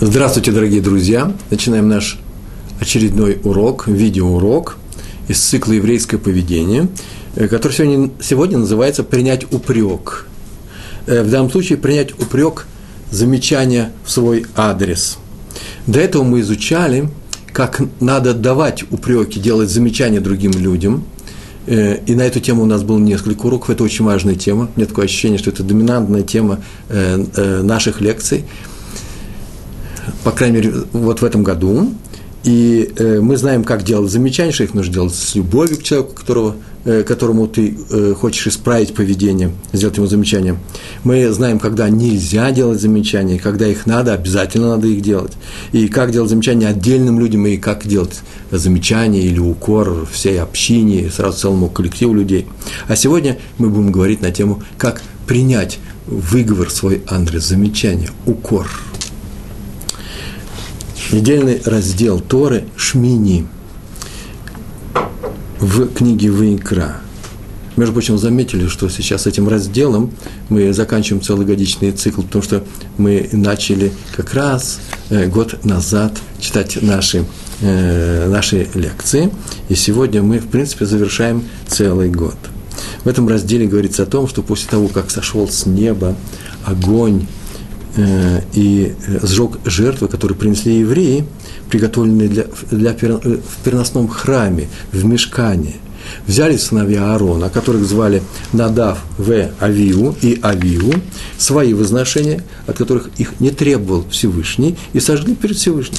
Здравствуйте, дорогие друзья! Начинаем наш очередной урок, видеоурок из цикла «Еврейское поведение», э, который сегодня, сегодня называется «Принять упрек». Э, в данном случае принять упрек замечания в свой адрес. До этого мы изучали, как надо давать упреки, делать замечания другим людям. Э, и на эту тему у нас было несколько уроков. Это очень важная тема. У меня такое ощущение, что это доминантная тема наших лекций – по крайней мере, вот в этом году. И э, мы знаем, как делать замечания, что их нужно делать с любовью к человеку, которого, э, которому ты э, хочешь исправить поведение, сделать ему замечание. Мы знаем, когда нельзя делать замечания, когда их надо, обязательно надо их делать. И как делать замечания отдельным людям, и как делать замечания или укор всей общине, сразу целому коллективу людей. А сегодня мы будем говорить на тему, как принять выговор свой адрес, замечание, укор – недельный раздел Торы Шмини в книге Вайкра. Между прочим, заметили, что сейчас этим разделом мы заканчиваем целый годичный цикл, потому что мы начали как раз э, год назад читать наши, э, наши лекции, и сегодня мы, в принципе, завершаем целый год. В этом разделе говорится о том, что после того, как сошел с неба огонь и э, сжег жертвы, которые принесли евреи, приготовленные для, для, э, в переносном храме, в мешкане. Взяли сыновья Аарона, которых звали Надав В. Авиу и Авиу, свои возношения, от которых их не требовал Всевышний, и сожгли перед Всевышним.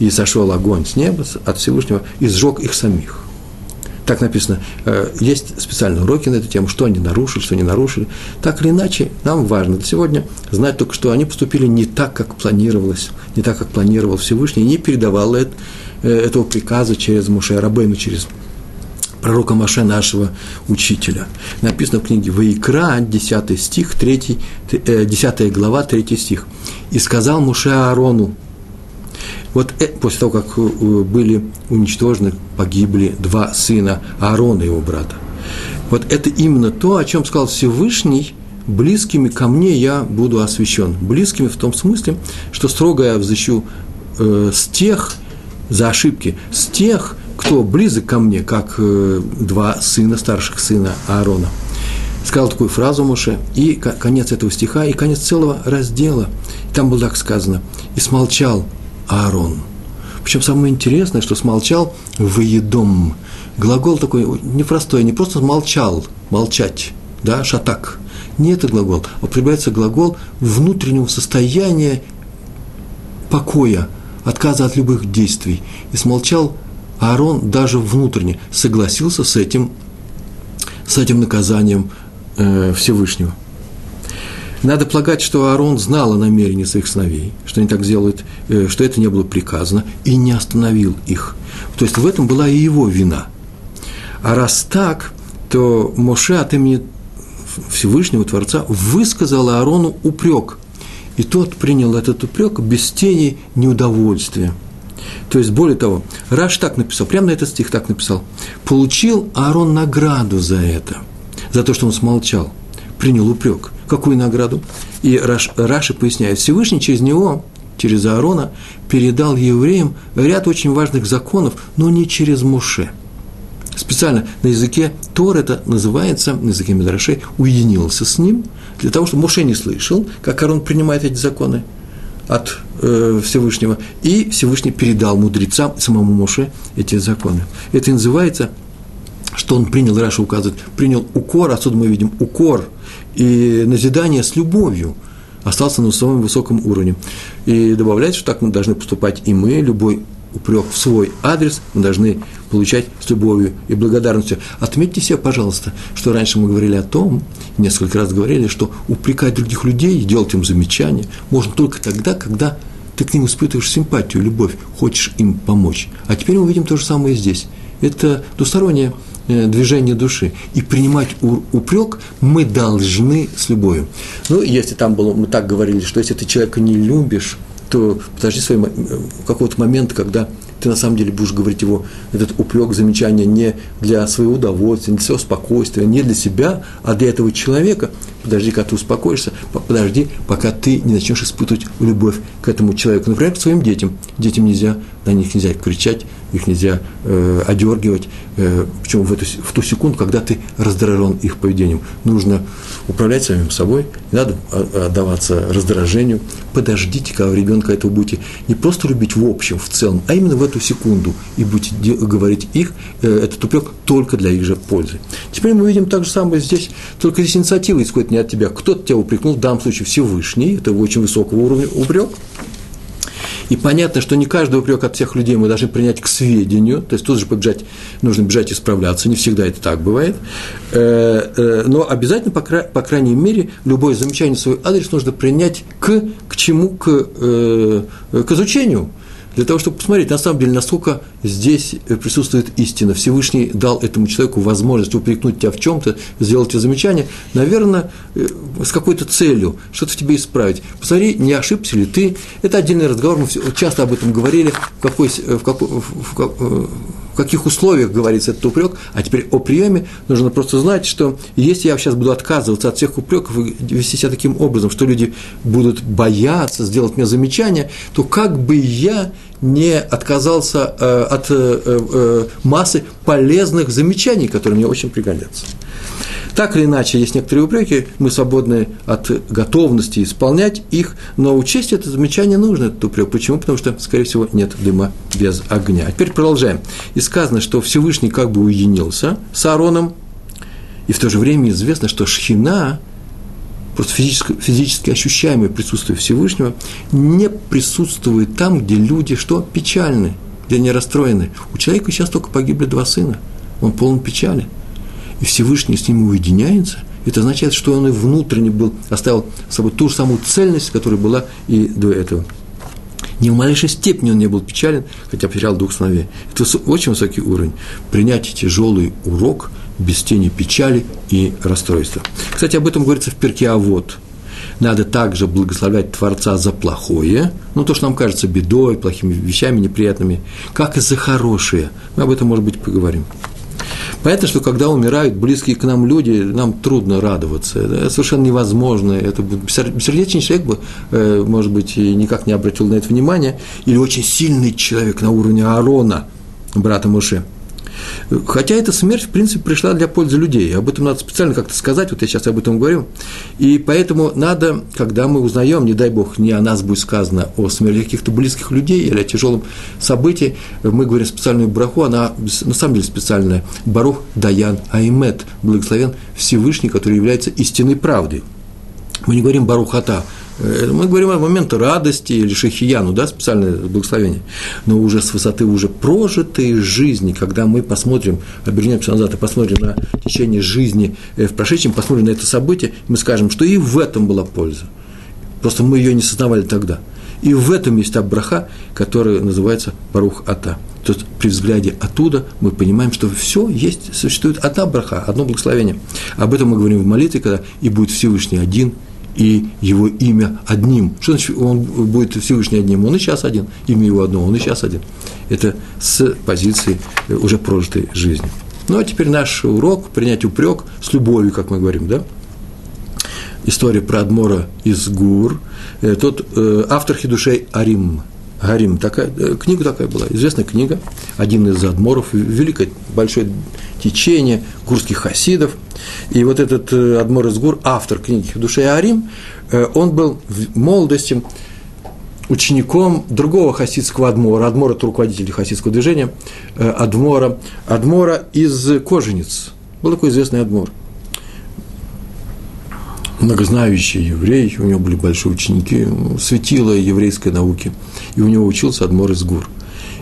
И сошел огонь с неба от Всевышнего и сжег их самих так написано, э, есть специальные уроки на эту тему, что они нарушили, что не нарушили. Так или иначе, нам важно сегодня знать только, что они поступили не так, как планировалось, не так, как планировал Всевышний, не передавал это, э, этого приказа через Муше Рабейну, через пророка Маше, нашего учителя. Написано в книге Ваикра, 10 стих, 3, 10 э, глава, 3 стих. «И сказал Муше Аарону, вот э, после того, как э, были уничтожены, погибли два сына Аарона, его брата. Вот это именно то, о чем сказал Всевышний, близкими ко мне я буду освящен. Близкими в том смысле, что строго я взыщу э, с тех, за ошибки, с тех, кто близок ко мне, как э, два сына, старших сына Аарона. Сказал такую фразу Муше, и конец этого стиха, и конец целого раздела. И там было так сказано, и смолчал Аарон. Причем самое интересное, что смолчал «выедом». Глагол такой непростой, не просто молчал, молчать, да, шатак. Не это глагол, а употребляется глагол внутреннего состояния покоя, отказа от любых действий. И смолчал Аарон даже внутренне, согласился с этим, с этим наказанием э, Всевышнего. Надо полагать, что Аарон знал о намерении своих сыновей, что они так сделают, э, что это не было приказано, и не остановил их. То есть в этом была и его вина. А раз так, то Моше от имени Всевышнего Творца высказал Аарону упрек. И тот принял этот упрек без тени неудовольствия. То есть, более того, Раш так написал, прямо на этот стих так написал. Получил Аарон награду за это, за то, что он смолчал, принял упрек. Какую награду? И Раш, Раши поясняет, Всевышний через него, через Аарона, передал евреям ряд очень важных законов, но не через Муше. Специально на языке Тор это называется, на языке Медрашей, уединился с ним, для того, чтобы Муше не слышал, как Аарон принимает эти законы от э, Всевышнего, и Всевышний передал мудрецам, самому Муше эти законы. Это называется что он принял, Раша указывает, принял укор, отсюда мы видим укор и назидание с любовью, остался на самом высоком уровне. И добавляет, что так мы должны поступать и мы, любой упрек в свой адрес мы должны получать с любовью и благодарностью. Отметьте себе, пожалуйста, что раньше мы говорили о том, несколько раз говорили, что упрекать других людей, делать им замечания можно только тогда, когда ты к ним испытываешь симпатию, любовь, хочешь им помочь. А теперь мы видим то же самое здесь. Это двустороннее движение души. И принимать упрек мы должны с любовью. Ну, если там было, мы так говорили, что если ты человека не любишь, то подожди свой э, какой-то момент, когда ты на самом деле будешь говорить его, этот упрек, замечание не для своего удовольствия, не для своего спокойствия, не для себя, а для этого человека, подожди, когда ты успокоишься, подожди, пока ты не начнешь испытывать любовь к этому человеку. Например, к своим детям. Детям нельзя, на них нельзя кричать, их нельзя э, одергивать. Э, причем в, эту, в ту секунду, когда ты раздражен их поведением. Нужно управлять самим собой, не надо отдаваться раздражению. Подождите, когда у ребенка этого будете не просто любить в общем, в целом, а именно в эту секунду и будете говорить их, э, этот упрек только для их же пользы. Теперь мы видим так же самое здесь, только здесь инициатива исходит не от тебя. Кто-то тебя упрекнул, в данном случае Всевышний, это очень высокого уровня упрек, и понятно, что не каждый упрек от всех людей мы должны принять к сведению, то есть тут же побежать, нужно бежать исправляться, не всегда это так бывает. Э, э, но обязательно, по, по крайней мере, любое замечание в свой адрес нужно принять к, к чему? К, э, к изучению для того, чтобы посмотреть, на самом деле, насколько здесь присутствует истина. Всевышний дал этому человеку возможность упрекнуть тебя в чем-то, сделать тебе замечание, наверное, э, с какой-то целью, что-то в тебе исправить. Посмотри, не ошибся ли ты. Это отдельный разговор, мы часто об этом говорили, в, какой, в, какой, в, в, в каких условиях говорится этот упрек, а теперь о приеме нужно просто знать, что если я сейчас буду отказываться от всех упреков и вести себя таким образом, что люди будут бояться сделать мне замечание, то как бы я не отказался э, от э, э, массы полезных замечаний, которые мне очень пригодятся. Так или иначе, есть некоторые упреки, мы свободны от готовности исполнять их, но учесть это замечание нужно, этот упрек. Почему? Потому что, скорее всего, нет дыма без огня. Теперь продолжаем. И сказано, что Всевышний как бы уединился с Аароном, и в то же время известно, что Шхина, просто физически, физически ощущаемое присутствие Всевышнего, не присутствует там, где люди что? Печальны, где они расстроены. У человека сейчас только погибли два сына, он полон печали – и Всевышний с ним уединяется, это означает, что он и внутренне был, оставил с собой ту же самую цельность, которая была и до этого. Ни в малейшей степени он не был печален, хотя потерял двух сыновей. Это очень высокий уровень. Принять тяжелый урок без тени печали и расстройства. Кстати, об этом говорится в перке «А вот». Надо также благословлять Творца за плохое, ну, то, что нам кажется бедой, плохими вещами, неприятными, как и за хорошее. Мы об этом, может быть, поговорим. Понятно, что когда умирают близкие к нам люди, нам трудно радоваться. Это совершенно невозможно. Это бессердечный человек бы, э, может быть, никак не обратил на это внимание. Или очень сильный человек на уровне Аарона, брата Муше – Хотя эта смерть, в принципе, пришла для пользы людей. Об этом надо специально как-то сказать, вот я сейчас об этом говорю. И поэтому надо, когда мы узнаем, не дай бог, не о нас будет сказано, о смерти каких-то близких людей или о тяжелом событии, мы говорим специальную браху, она на самом деле специальная. Барух Даян Аймет, благословен Всевышний, который является истинной правдой. Мы не говорим Барухата, мы говорим о моменте радости или шахияну, да, специальное благословение, но уже с высоты уже прожитой жизни, когда мы посмотрим, обернемся назад и посмотрим на течение жизни э, в прошедшем, посмотрим на это событие, мы скажем, что и в этом была польза. Просто мы ее не сознавали тогда. И в этом есть та браха, которая называется Барух Ата. То есть при взгляде оттуда мы понимаем, что все есть, существует одна браха, одно благословение. Об этом мы говорим в молитве, когда и будет Всевышний один, и его имя одним. Что значит, он будет Всевышний одним? Он и сейчас один. Имя его одно, он и сейчас один. Это с позиции уже прожитой жизни. Ну, а теперь наш урок – принять упрек с любовью, как мы говорим, да? История про Адмора из Гур. Э, тот э, автор Хидушей Арим – Гарим, такая, э, книга такая была, известная книга, один из адморов, великое большое течение гурских хасидов. И вот этот э, адмор из гур, автор книги в душе Арим, э, он был в молодости учеником другого хасидского адмора, адмор – это руководитель хасидского движения, адмора, адмора из Кожениц, был такой известный адмор – многознающий еврей, у него были большие ученики, светило еврейской науки, и у него учился Адмор из Гур.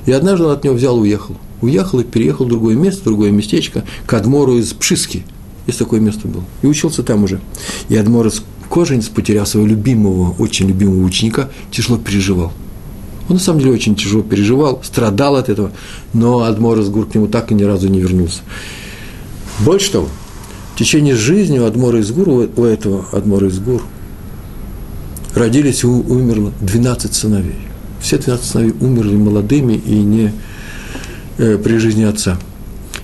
И однажды он от него взял и уехал. Уехал и переехал в другое место, в другое местечко, к Адмору из Пшиски. Есть такое место было. И учился там уже. И Адмор из Коженец, потеряв своего любимого, очень любимого ученика, тяжело переживал. Он на самом деле очень тяжело переживал, страдал от этого, но Адмор из Гур к нему так и ни разу не вернулся. Больше того, течение жизни у Адмора из Гур, у этого Адмора из Гур, родились и умерло 12 сыновей. Все 12 сыновей умерли молодыми и не э, при жизни отца.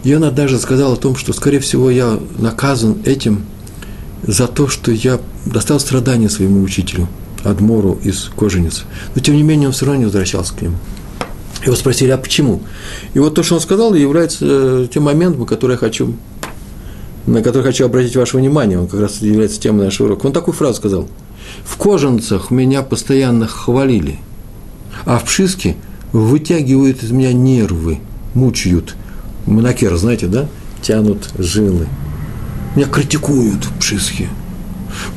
И он однажды сказал о том, что, скорее всего, я наказан этим за то, что я достал страдания своему учителю, Адмору из Коженицы. Но, тем не менее, он все равно не возвращался к нему. Его спросили, а почему? И вот то, что он сказал, является э, тем моментом, который я хочу, на который хочу обратить ваше внимание. Он как раз является темой нашего урока. Он такую фразу сказал. В кожанцах меня постоянно хвалили, а в Пшиске вытягивают из меня нервы, мучают. Монакер, знаете, да? Тянут жилы. Меня критикуют в Пшиске.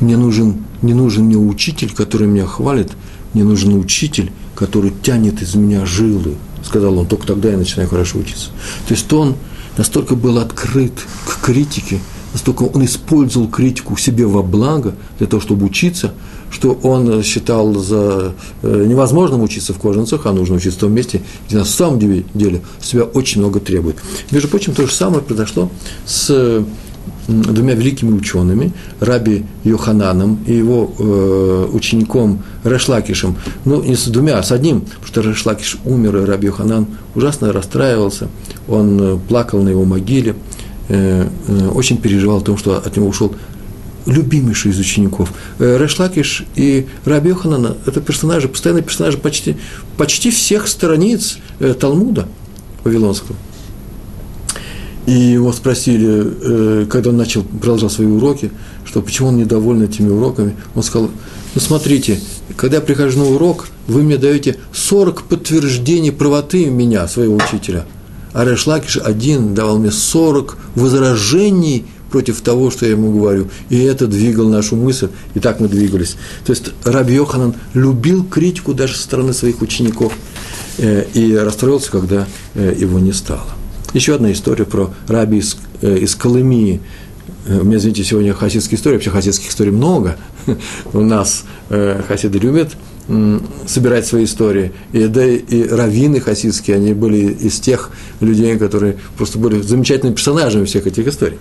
Мне нужен, не нужен мне учитель, который меня хвалит, мне нужен учитель, который тянет из меня жилы, сказал он, только тогда я начинаю хорошо учиться. То есть он настолько был открыт к критике, настолько он использовал критику себе во благо для того, чтобы учиться, что он считал за э, невозможным учиться в кожанцах, а нужно учиться в том месте, где на самом деле себя очень много требует. Между прочим, то же самое произошло с двумя великими учеными, Раби Йохананом и его э, учеником Решлакишем. Ну, не с двумя, а с одним, потому что Решлакиш умер, и Раби Йоханан ужасно расстраивался, он э, плакал на его могиле, э, э, очень переживал о том, что от него ушел любимейший из учеников. Э, Решлакиш и Раби Йоханан – это персонажи, постоянные персонажи почти, почти всех страниц э, Талмуда Вавилонского – и его спросили, э, когда он начал, продолжал свои уроки, что почему он недоволен этими уроками. Он сказал, ну смотрите, когда я прихожу на урок, вы мне даете 40 подтверждений правоты меня, своего учителя. А Решлакиш один давал мне 40 возражений против того, что я ему говорю. И это двигало нашу мысль, и так мы двигались. То есть Раби Йоханан любил критику даже со стороны своих учеников э, и расстроился, когда э, его не стало. Еще одна история про раби из, э, из Колымии. Э, у меня, извините, сегодня хасидские истории, вообще хасидских историй много. У нас э, хасиды любят собирать свои истории. И, да, и раввины хасидские, они были из тех людей, которые просто были замечательными персонажами всех этих историй.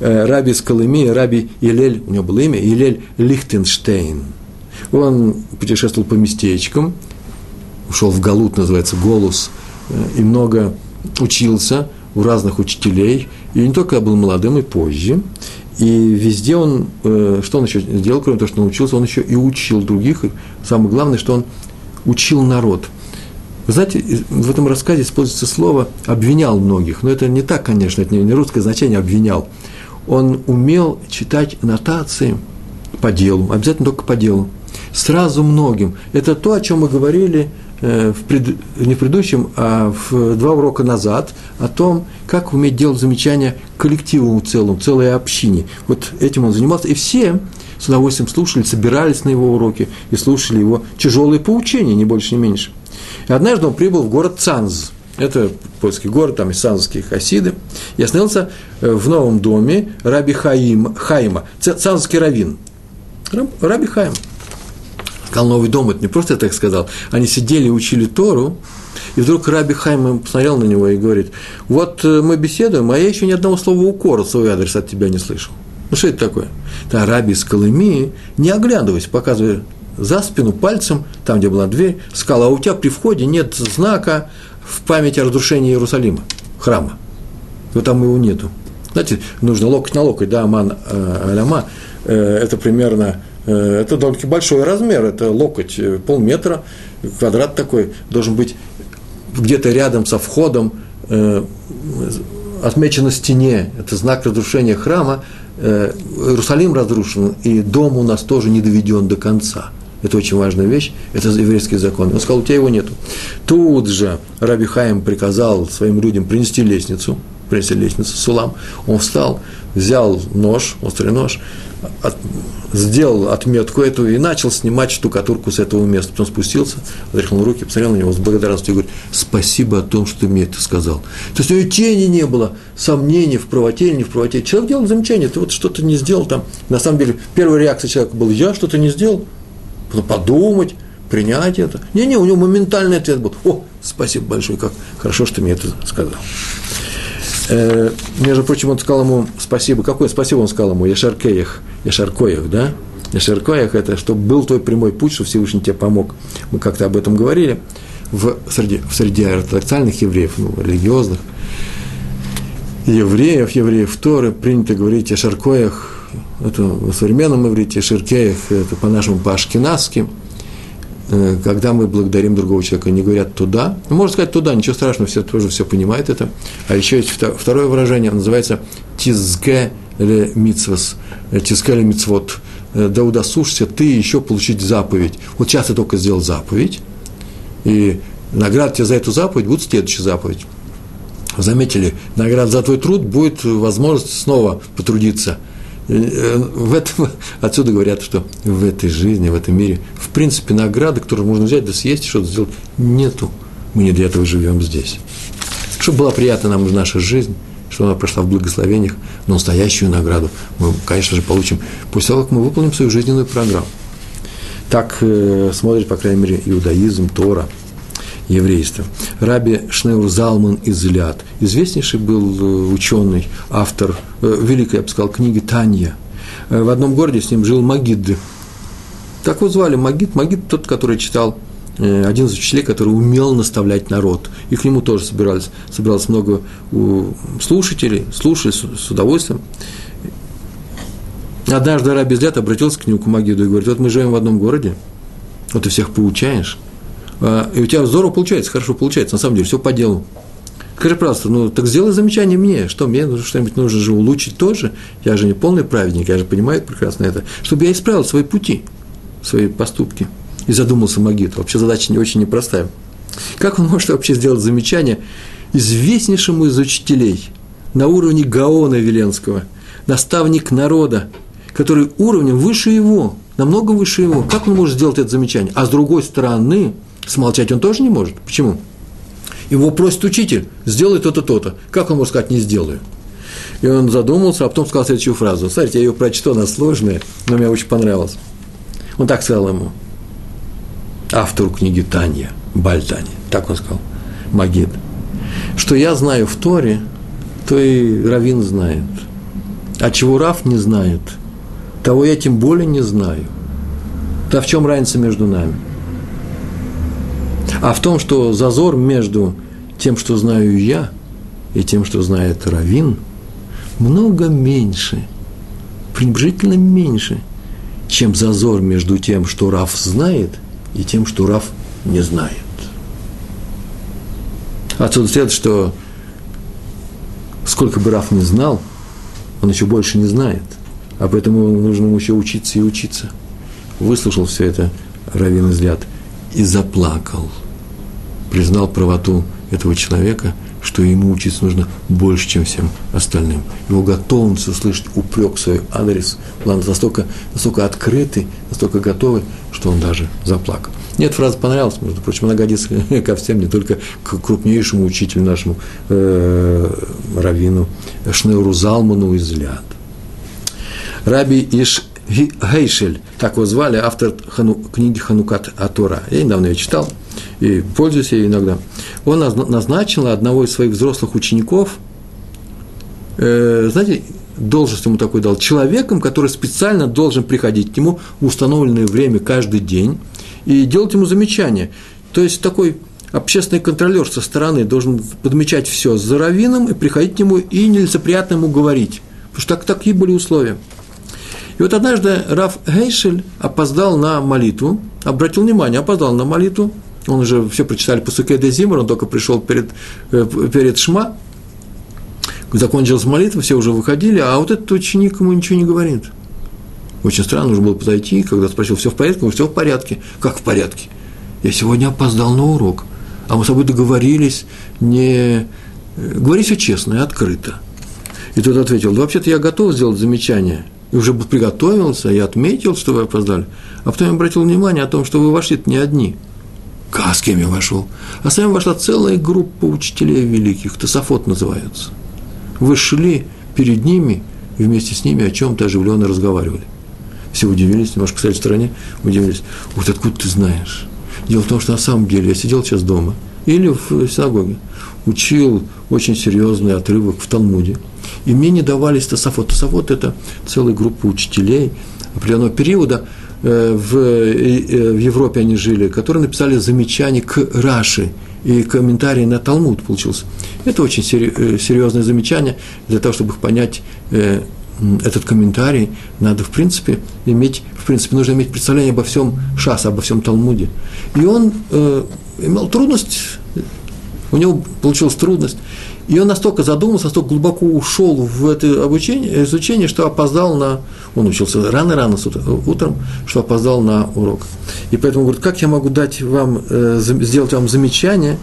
Э, раби из Колымии, раби Елель, у него было имя, Елель Лихтенштейн. Он путешествовал по местечкам, ушел в Галут, называется Голус, э, и много учился у разных учителей, и не только был молодым, и позже. И везде он, э, что он еще сделал, кроме того, что он учился, он еще и учил других. И самое главное, что он учил народ. Вы знаете, в этом рассказе используется слово «обвинял многих». Но это не так, конечно, это не русское значение «обвинял». Он умел читать нотации по делу, обязательно только по делу. Сразу многим. Это то, о чем мы говорили – в пред, не в предыдущем, а в два урока назад о том, как уметь делать замечания коллективу в целом, целой общине. Вот этим он занимался, и все с удовольствием слушали, собирались на его уроки и слушали его тяжелые поучения, не больше, не меньше. И однажды он прибыл в город Цанз, это польский город, там и санзские хасиды, и остановился э, в новом доме Раби Хаим, Хайма, цанзский раввин, Раби Хайм – сказал новый дом, это не просто я так сказал, они сидели и учили Тору, и вдруг Раби Хайм посмотрел на него и говорит, вот э, мы беседуем, а я еще ни одного слова укора в свой адрес от тебя не слышал. Ну что это такое? Да, Раби из Колымии, не оглядываясь, показывая за спину пальцем, там, где была дверь, сказал, а у тебя при входе нет знака в память о разрушении Иерусалима, храма. Вот там его нету. Знаете, нужно локоть на локоть, да, аман э, аляма, э, это примерно это довольно-таки большой размер, это локоть э, полметра, квадрат такой, должен быть где-то рядом со входом, э, отмечен на стене, это знак разрушения храма, Иерусалим разрушен, и дом у нас тоже не доведен до конца. Это очень важная вещь, это еврейский закон. Он сказал, у тебя его нету. Тут же Раби Хаим приказал своим людям принести лестницу, принесли лестницу, сулам. Он встал, взял нож, острый нож, от, сделал отметку эту и начал снимать штукатурку с этого места. Потом спустился, отряхнул руки, посмотрел на него с благодарностью и говорит, спасибо о том, что ты мне это сказал. То есть у него тени не было, сомнений в правоте или не в правоте. Человек делал замечание, ты вот что-то не сделал там. На самом деле, первая реакция человека была, я что-то не сделал. Потом подумать, принять это. Не-не, у него моментальный ответ был, о, спасибо большое, как хорошо, что ты мне это сказал. Э, между прочим, он сказал ему спасибо. Какое спасибо он сказал ему? Яшаркеях, Яшаркоях, да? Яшаркоях – это чтобы был твой прямой путь, что Всевышний тебе помог. Мы как-то об этом говорили в среди, в среди ортодоксальных евреев, ну, религиозных евреев, евреев Торы, принято говорить о Шаркоях, это в современном иврите, ширкеях, это по-нашему по-ашкенадски, когда мы благодарим другого человека, они говорят туда, ну, можно сказать туда, ничего страшного, все тоже все понимают это. А еще есть второе выражение, называется тизге ле митсвас, э, тизге ле митцвот, э, да удосужься ты еще получить заповедь. Вот сейчас ты только сделал заповедь, и награда тебе за эту заповедь будет следующая заповедь. Заметили, награда за твой труд будет возможность снова потрудиться. Э, в этом, отсюда говорят, что в этой жизни, в этом мире, в принципе, награды, которую можно взять, да съесть, что-то сделать, нету. Мы не для этого живем здесь. Чтобы была приятна нам наша жизнь, чтобы она прошла в благословениях, но настоящую награду мы, конечно же, получим после того, как мы выполним свою жизненную программу. Так э, смотрит, по крайней мере, иудаизм, Тора – еврейства. Раби Шнеур Залман из Ляд, известнейший был э, ученый, автор э, великой, я бы сказал, книги Танья. Э, в одном городе с ним жил Магид. Так его звали Магид. Магид тот, который читал один из учителей, который умел наставлять народ. И к нему тоже собирались, собиралось много слушателей, слушали с удовольствием. Однажды Раби Злят обратился к нему, к Магиду, и говорит, вот мы живем в одном городе, вот ты всех поучаешь, и у тебя здорово получается, хорошо получается, на самом деле, все по делу. Скажи, пожалуйста, ну так сделай замечание мне, что мне что-нибудь нужно же улучшить тоже, я же не полный праведник, я же понимаю прекрасно это, чтобы я исправил свои пути, свои поступки. И задумался Магит, вообще задача не очень непростая. Как он может вообще сделать замечание известнейшему из учителей на уровне Гаона Веленского, наставник народа, который уровнем выше его, намного выше его. Как он может сделать это замечание? А с другой стороны, Смолчать он тоже не может. Почему? Его просит учитель, сделай то-то, то-то. Как он может сказать, не сделаю? И он задумался, а потом сказал следующую фразу. Смотрите, я ее прочту, она сложная, но мне очень понравилась. Он так сказал ему, автору книги Таня, Бальтани, так он сказал, Магид, что я знаю в Торе, то и Равин знает. А чего Рав не знает, того я тем более не знаю. Да в чем разница между нами – а в том, что зазор между тем, что знаю я, и тем, что знает Равин, много меньше, пренебрежительно меньше, чем зазор между тем, что Рав знает, и тем, что Рав не знает. Отсюда следует, что сколько бы Раф не знал, он еще больше не знает. А поэтому нужно ему еще учиться и учиться. Выслушал все это Равин Излят и заплакал – признал правоту этого человека, что ему учиться нужно больше, чем всем остальным. Его готовность услышать упрек в свой адрес была настолько, настолько открытый, настолько готовый, что он даже заплакал. Мне эта фраза понравилась, между прочим, она годится ко всем, не только к крупнейшему учителю нашему э, раввину Шнеуру Залману из Ляд. Раби Иш Гейшель, так его звали, автор хану, книги Ханукат Атора. Я недавно ее читал – и пользуюсь ей иногда, он назначил одного из своих взрослых учеников, э, знаете, должность ему такой дал, человеком, который специально должен приходить к нему в установленное время каждый день и делать ему замечания. То есть такой общественный контролер со стороны должен подмечать все за раввином и приходить к нему и нелицеприятно ему говорить. Потому что так, такие были условия. И вот однажды Раф Гейшель опоздал на молитву, обратил внимание, опоздал на молитву, он уже все прочитали по Суке де Зимр, он только пришел перед, э, перед Шма, закончилась молитва, все уже выходили, а вот этот ученик ему ничего не говорит. Очень странно, нужно было подойти, когда спросил, все в порядке? Он все в порядке. Как в порядке? Я сегодня опоздал на урок, а мы с тобой договорились не... Э, говорить все честно и открыто. И тот ответил, да вообще-то я готов сделать замечание. И уже приготовился, я отметил, что вы опоздали. А потом я обратил внимание о том, что вы вошли не одни – а с кем я вошел? А с вами вошла целая группа учителей великих, Тософот называются. Вы шли перед ними и вместе с ними о чем-то оживленно разговаривали. Все удивились, немножко стояли в стороне, удивились. Вот откуда ты знаешь? Дело в том, что на самом деле я сидел сейчас дома или в синагоге, учил очень серьезный отрывок в Талмуде, и мне не давались Тософот. Тософот – это целая группа учителей определенного периода – в, э, в Европе они жили, которые написали замечание к Раши и комментарий на Талмуд получился. Это очень э, серьезное замечание для того, чтобы их понять этот комментарий надо, в принципе, иметь, в принципе, нужно иметь представление обо всем Шаса, обо всем Талмуде. И он э, имел трудность, у него получилась трудность, и он настолько задумался, настолько глубоко ушел в это обучение, изучение, что опоздал на... Он учился рано-рано утром, что опоздал на урок. И поэтому говорит, как я могу дать вам, э, сделать вам замечание,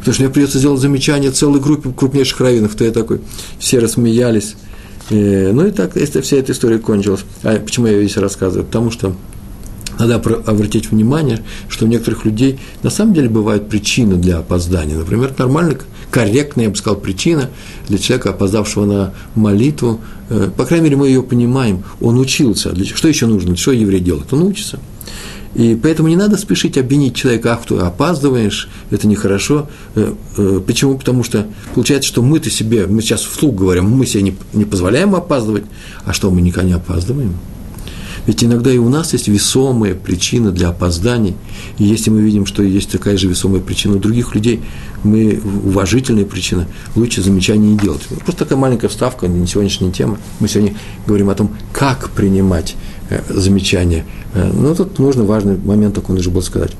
потому что мне придется сделать замечание целой группе крупнейших раввинов, кто я такой. Все рассмеялись. И, ну и так если вся эта история кончилась. А почему я ее здесь рассказываю? Потому что надо обратить внимание, что у некоторых людей на самом деле бывают причины для опоздания. Например, нормально, корректная, я бы сказал, причина для человека, опоздавшего на молитву. Э, по крайней мере, мы ее понимаем. Он учился. Что еще нужно? Что еврей делает? Он учится. И поэтому не надо спешить обвинить человека, ах, ты опаздываешь, это нехорошо. Э, э, почему? Потому что получается, что мы-то себе, мы сейчас вслух говорим, мы себе не, не позволяем опаздывать, а что, мы никогда не опаздываем? Ведь иногда и у нас есть весомая причина для опозданий. И если мы видим, что есть такая же весомая причина у других людей, мы, уважительная причина, лучше замечаний не делать. Просто такая маленькая вставка, не сегодняшняя тема. Мы сегодня говорим о том, как принимать э, замечания. Э, но тут нужно важный момент такой нужно было сказать.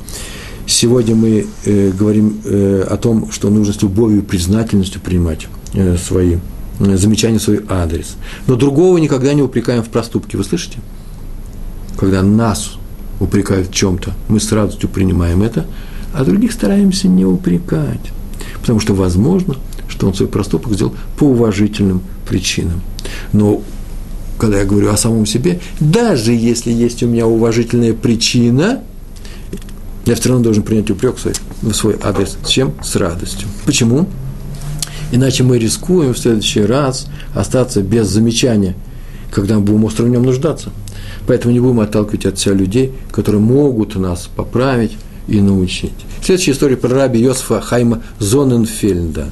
Сегодня мы э, говорим э, о том, что нужно с любовью и признательностью принимать э, свои э, замечания, свой адрес. Но другого никогда не упрекаем в проступке. Вы слышите? Когда нас упрекают в чем-то, мы с радостью принимаем это, а других стараемся не упрекать. Потому что возможно, что он свой проступок сделал по уважительным причинам. Но когда я говорю о самом себе, даже если есть у меня уважительная причина, я все равно должен принять упрек свой, в свой адрес. С чем? С радостью. Почему? Иначе мы рискуем в следующий раз остаться без замечания, когда мы будем остро в нем нуждаться. Поэтому не будем отталкивать от себя людей, которые могут нас поправить и научить. Следующая история про раби Йосифа Хайма Зоненфельда.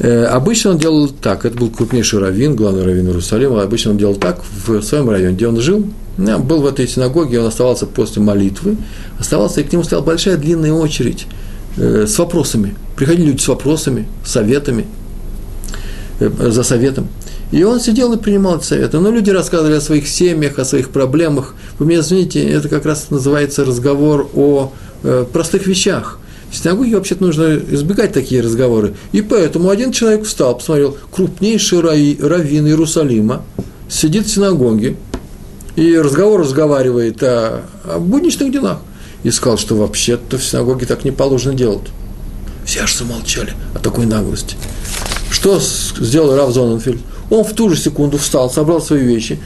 Э, обычно он делал так, это был крупнейший раввин, главный раввин Иерусалима, обычно он делал так в своем районе, где он жил, был в этой синагоге, он оставался после молитвы, оставался, и к нему стояла большая длинная очередь э, с вопросами. Приходили люди с вопросами, советами, э, за советом. И он сидел и принимал советы. Но люди рассказывали о своих семьях, о своих проблемах. Вы меня извините, это как раз называется разговор о э, простых вещах. В синагоге вообще-то нужно избегать такие разговоры. И поэтому один человек встал, посмотрел, крупнейший раввин Иерусалима сидит в синагоге и разговор разговаривает о, о будничных делах. И сказал, что вообще-то в синагоге так не положено делать. Все аж замолчали от такой наглости. Что сделал Рав Зоненфельд? Он в ту же секунду встал, собрал свои вещи,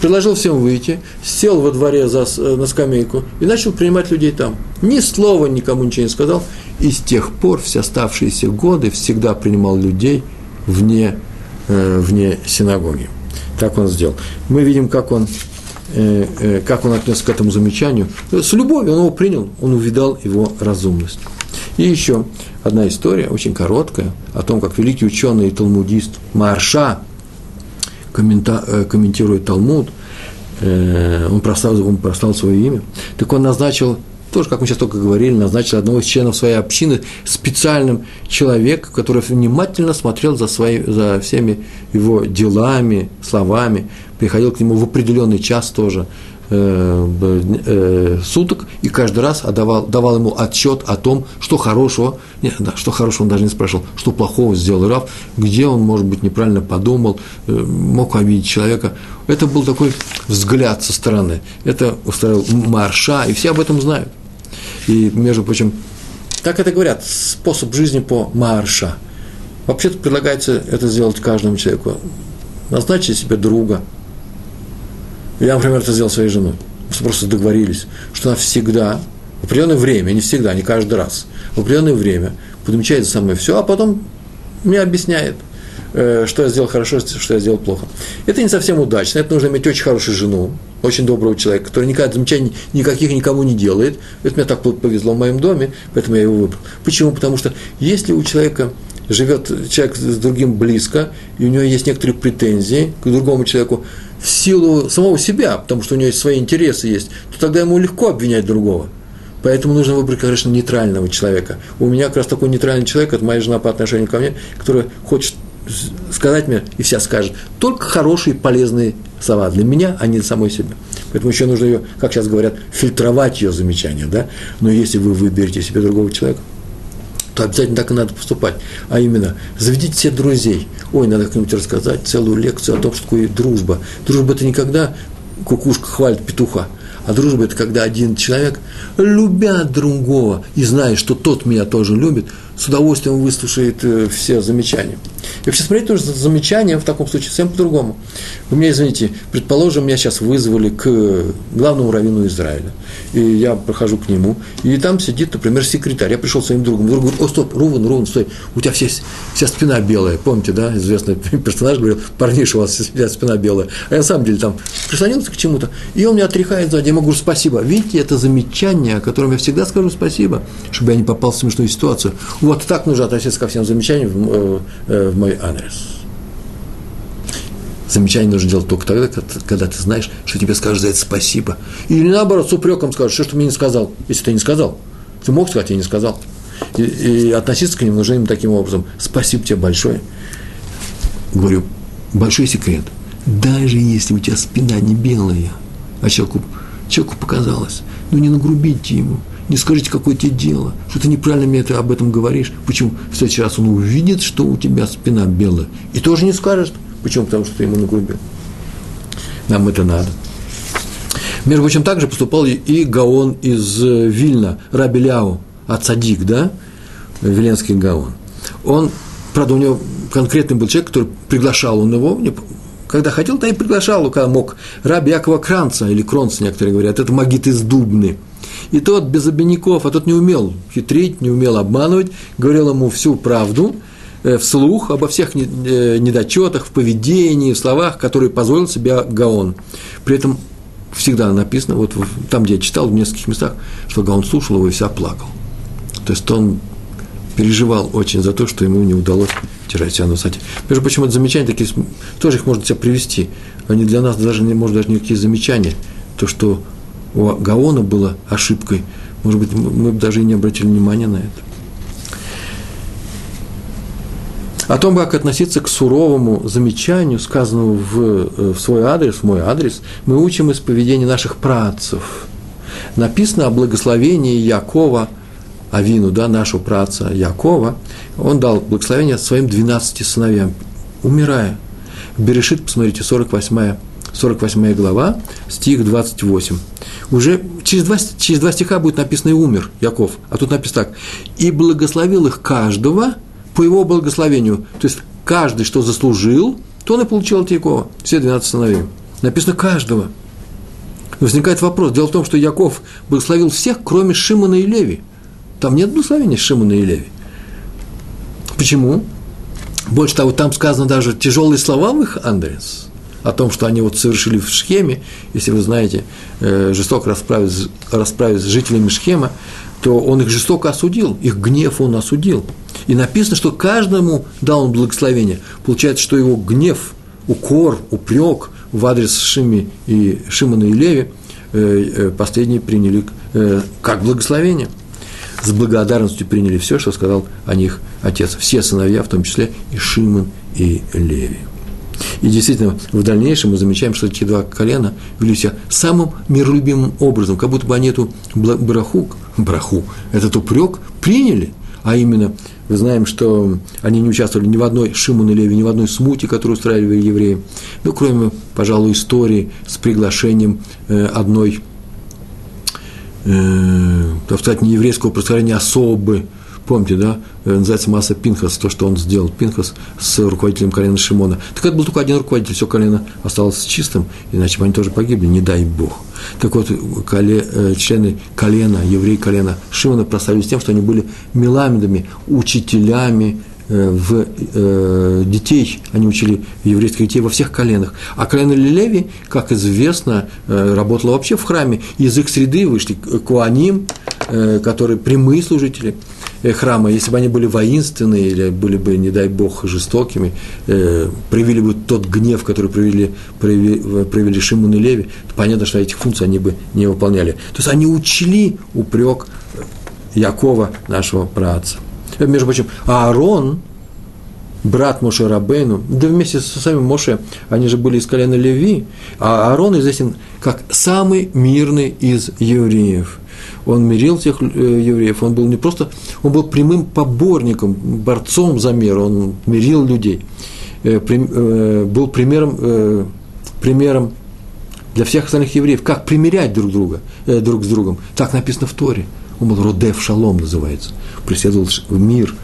предложил всем выйти, сел во дворе за, э, на скамейку и начал принимать людей там. Ни слова никому ничего не сказал. И с тех пор все оставшиеся годы всегда принимал людей вне, э, вне синагоги. Так он сделал. Мы видим, как он, э, как он отнесся к этому замечанию. С любовью он его принял, он увидал его разумность. И еще одна история, очень короткая, о том, как великий ученый и талмудист Марша э, комментирует Талмуд, э, он прославил, он прославил свое имя, так он назначил тоже, как мы сейчас только говорили, назначил одного из членов своей общины специальным человеком, который внимательно смотрел за, свои, за всеми его делами, словами, приходил к нему в определенный час тоже, суток и каждый раз отдавал, давал ему отчет о том, что хорошего, нет, да, что хорошего он даже не спрашивал, что плохого сделал Раф, где он, может быть, неправильно подумал, э, мог обидеть человека. Это был такой взгляд со стороны. Это устроил Марша, и все об этом знают. И, между прочим, так это говорят, способ жизни по Марша. Вообще-то предлагается это сделать каждому человеку. Назначить себе друга – я, например, это сделал своей женой. Мы просто договорились, что она всегда, в определенное время, не всегда, не каждый раз, в определенное время подмечает за мной все, а потом мне объясняет, э, что я сделал хорошо, что я сделал плохо. Это не совсем удачно, это нужно иметь очень хорошую жену, очень доброго человека, который никогда замечаний никаких никому не делает. Это мне так повезло в моем доме, поэтому я его выбрал. Почему? Потому что если у человека живет человек с другим близко, и у него есть некоторые претензии к другому человеку, в силу самого себя, потому что у него есть свои интересы есть, то тогда ему легко обвинять другого. Поэтому нужно выбрать, конечно, нейтрального человека. У меня как раз такой нейтральный человек, это моя жена по отношению ко мне, которая хочет сказать мне, и вся скажет, только хорошие, полезные слова для меня, а не для самой себя. Поэтому еще нужно ее, как сейчас говорят, фильтровать ее замечания, да? Но если вы выберете себе другого человека, то обязательно так и надо поступать. А именно, заведите себе друзей. Ой, надо кому-нибудь рассказать целую лекцию о том, что такое дружба. Дружба – это никогда кукушка хвалит петуха – а дружба – это когда один человек, любя другого и зная, что тот меня тоже любит, с удовольствием выслушает э, все замечания. И вообще смотреть нужно замечания в таком случае совсем по-другому. Вы меня извините, предположим, меня сейчас вызвали к главному раввину Израиля, и я прохожу к нему, и там сидит, например, секретарь. Я пришел своим другом, друг говорит, о, стоп, Руван, Руван, стой, у тебя вся, вся спина белая. Помните, да, известный персонаж говорил, парниша, у вас вся спина белая. А я на самом деле там прислонился к чему-то, и он меня отряхает сзади, я ему говорю, спасибо. Видите, это замечание, о котором я всегда скажу спасибо, чтобы я не попал в смешную ситуацию. Вот так нужно относиться ко всем замечаниям в, э, э, в мой адрес. Замечание нужно делать только тогда, когда ты знаешь, что тебе скажут за это спасибо. Или наоборот, с упреком скажут, что, ты мне не сказал, если ты не сказал. Ты мог сказать, я не сказал. И, и относиться к ним нужно именно таким образом. Спасибо тебе большое. Говорю, большой секрет. Даже если у тебя спина не белая, а человеку, человеку показалось, ну не нагрубите ему, не скажите, какое тебе дело, что ты неправильно мне это, об этом говоришь. Почему? В следующий раз он увидит, что у тебя спина белая, и тоже не скажет. Почему? Потому что ты ему нагрубил. Нам это надо. Между прочим, также поступал и Гаон из э, Вильна, Рабеляу, Ацадик, да, Веленский Гаон. Он, правда, у него конкретный был человек, который приглашал он его, когда хотел, то и приглашал, когда мог. Раби Якова Кранца, или Кронца, некоторые говорят, это магит из Дубны – и тот без обиняков, а тот не умел хитрить, не умел обманывать, говорил ему всю правду, э, вслух обо всех э, недочетах, в поведении, в словах, которые позволил себе Гаон. При этом всегда написано, вот там, где я читал, в нескольких местах, что Гаон слушал его и вся плакал. То есть он переживал очень за то, что ему не удалось держать себя на высоте. Между прочим, это замечания такие, тоже их можно себя привести. Они для нас даже не, может, даже никакие замечания. То, что у Гаона было ошибкой, может быть, мы бы даже и не обратили внимания на это. О том, как относиться к суровому замечанию, сказанному в, э, в свой адрес, в мой адрес, мы учим из поведения наших працев. Написано о благословении Якова, Авину, да, нашего праца Якова. Он дал благословение своим 12 сыновьям, умирая. Берешит, посмотрите, 48, 48 глава, стих 28 уже через два, через два стиха будет написано «и умер Яков», а тут написано так «и благословил их каждого по его благословению». То есть, каждый, что заслужил, то он и получил от Якова, все 12 сыновей. Написано «каждого». Возникает вопрос. Дело в том, что Яков благословил всех, кроме Шимона и Леви. Там нет благословения Шимона и Леви. Почему? Больше того, там сказано даже тяжелые слова в их адрес о том, что они вот совершили в Шхеме, если вы знаете, э, жестоко расправились, расправились с жителями Шхема, то он их жестоко осудил, их гнев он осудил. И написано, что каждому дал он благословение. Получается, что его гнев, укор, упрек в адрес Шими и Шимона и Леви э, э, последние приняли как благословение. С благодарностью приняли все, что сказал о них отец. Все сыновья, в том числе и Шимон и Леви. И действительно, в дальнейшем мы замечаем, что эти два колена вели себя самым миролюбимым образом, как будто бы они эту браху, браху, этот упрек приняли, а именно, мы знаем, что они не участвовали ни в одной Шимон и Леви, ни в одной смуте, которую устраивали евреи, ну, кроме, пожалуй, истории с приглашением э, одной, э, так сказать, не еврейского происхождения особы, Помните, да, э, называется масса Пинхас, то, что он сделал, Пинхас с руководителем колена Шимона. Так это был только один руководитель, все колено осталось чистым, иначе бы они тоже погибли, не дай Бог. Так вот, коле, э, члены колена, евреи колена Шимона прославились тем, что они были меламедами, учителями, э, в э, детей, они учили еврейских детей во всех коленах. А колено Леви, как известно, э, работало вообще в храме. Из их среды вышли куаним, э, которые прямые служители – храма, если бы они были воинственные или были бы, не дай бог, жестокими, э, проявили бы тот гнев, который проявили, проявили, проявили Шимон и Леви, то понятно, что этих функций они бы не выполняли. То есть они учли упрек Якова, нашего праца. Э, между прочим, Аарон, брат Моше Рабейну, да вместе со самим Моше, они же были из колена Леви, а Аарон известен как самый мирный из евреев. Он мирил тех э, евреев, он был не просто, он был прямым поборником, борцом за мир, он мирил людей, э, э, был примером, примером для всех остальных евреев, как примирять друг друга, друг с другом. Так написано в Торе. Он был Родев Шалом называется, преследовал мир,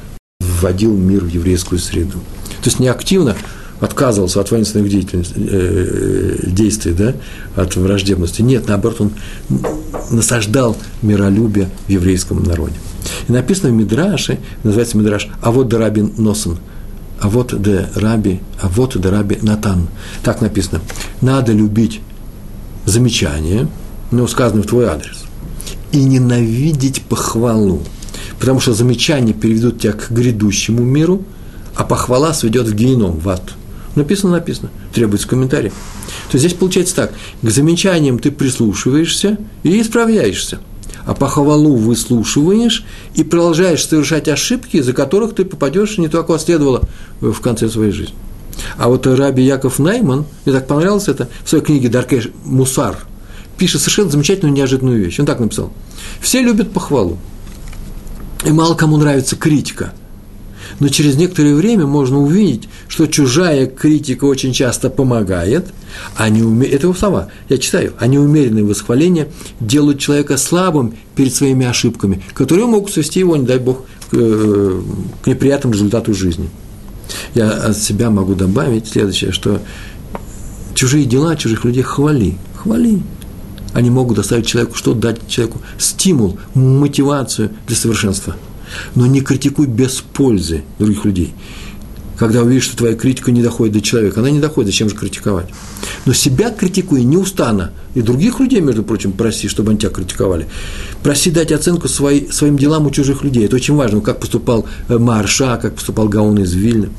вводил мир в еврейскую среду. То есть не активно отказывался от воинственных э, действий, да, от враждебности. Нет, наоборот, он насаждал миролюбие в еврейском народе. И написано в Мидраше, называется Мидраш, а вот Дарабин Носан, а вот де Раби, а вот де Раби Натан. Так написано. Надо любить замечания, но сказанное в твой адрес, и ненавидеть похвалу потому что замечания переведут тебя к грядущему миру, а похвала сведет в геном, в ад. Написано, написано, требуется комментарий. То есть здесь получается так, к замечаниям ты прислушиваешься и исправляешься, а похвалу выслушиваешь и продолжаешь совершать ошибки, из-за которых ты попадешь не то, как следовало в конце своей жизни. А вот Раби Яков Найман, мне так понравилось это, в своей книге «Даркеш Мусар», пишет совершенно замечательную неожиданную вещь. Он так написал. Все любят похвалу. И мало кому нравится критика. Но через некоторое время можно увидеть, что чужая критика очень часто помогает, а неуме... это его слова, я читаю, а неумеренные восхваления делают человека слабым перед своими ошибками, которые могут свести его, не дай бог, к, э, к неприятному результату жизни. Я от себя могу добавить следующее, что чужие дела, чужих людей хвали, хвали, они могут доставить человеку что? Дать человеку стимул, мотивацию для совершенства. Но не критикуй без пользы других людей. Когда увидишь, что твоя критика не доходит до человека, она не доходит, зачем же критиковать? Но себя критикуй неустанно. И других людей, между прочим, проси, чтобы они тебя критиковали. Проси дать оценку свои, своим делам у чужих людей. Это очень важно, как поступал э, Марша, как поступал Гаон из Вильны.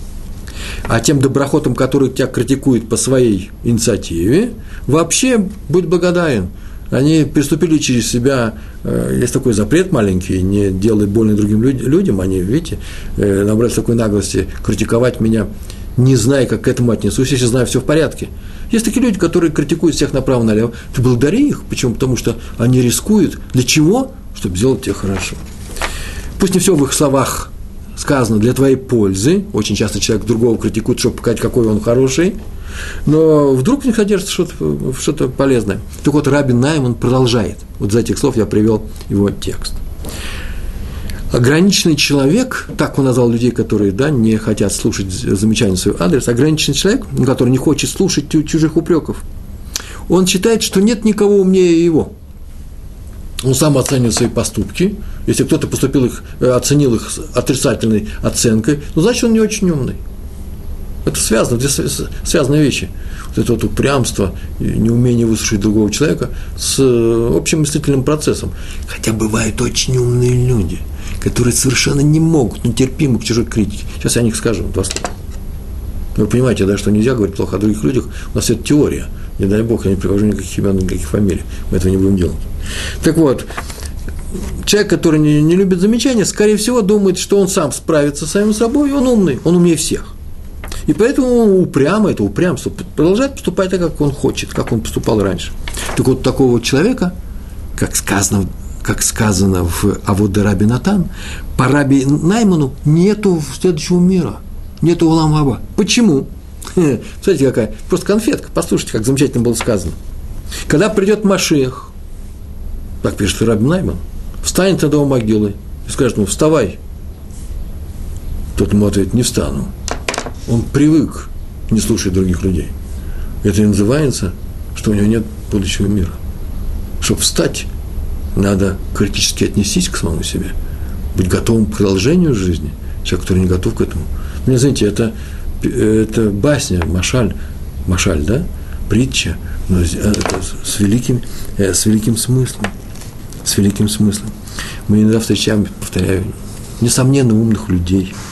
А тем доброхотам, которые тебя критикуют по своей инициативе, вообще будь благодарен – они приступили через себя, э, есть такой запрет маленький, не делай больно другим людям, они, видите, э, набрались такой наглости критиковать меня, не зная, как к этому отнесусь, если знаю, все в порядке. Есть такие люди, которые критикуют всех направо-налево. Ты благодари их. Почему? Потому что они рискуют. Для чего? Чтобы сделать тебе хорошо. Пусть не все в их словах сказано для твоей пользы. Очень часто человек другого критикует, чтобы показать, какой он хороший – но вдруг в них содержится что-то, что полезное. Так вот, Рабин Найман продолжает. Вот за этих слов я привел его текст. Ограниченный человек, так он назвал людей, которые да, не хотят слушать замечания в свой адрес, ограниченный человек, который не хочет слушать чужих упреков, он считает, что нет никого умнее его. Он сам оценивает свои поступки. Если кто-то поступил их, э, оценил их отрицательной оценкой, ну, значит, он не очень умный. Это связано, здесь связаны вещи. Вот это вот упрямство, неумение выслушать другого человека с э, общим мыслительным процессом. Хотя бывают очень умные люди, которые совершенно не могут, нетерпимы к чужой критике. Сейчас я о них скажу два слова. Вы понимаете, да, что нельзя говорить плохо о других людях. У нас это теория. Не дай бог, я не привожу никаких имен, никаких фамилий. Мы этого не будем делать. Так вот, человек, который не, не любит замечания, скорее всего, думает, что он сам справится с самим собой, и он умный, он умнее всех. И поэтому он упрямо, это упрямство, продолжает поступать так, как он хочет, как он поступал раньше. Так вот, такого человека, как сказано, как сказано в Аводе Раби Натан, по Раби Найману нету следующего мира, нету Уламаба. Почему? Смотрите, какая, просто конфетка, послушайте, как замечательно было сказано. Когда придет Машех, так пишет Раби Найман, встанет над его могилой и скажет ему, вставай. Тот ему ответит, не встану он привык не слушать других людей. Это и называется, что у него нет будущего мира. Чтобы встать, надо критически отнестись к самому себе, быть готовым к продолжению жизни, человек, который не готов к этому. Мне, знаете, это, это басня, машаль, машаль, да, притча, но это с великим, э, с великим смыслом, с великим смыслом. Мы иногда встречаем, повторяю, несомненно умных людей –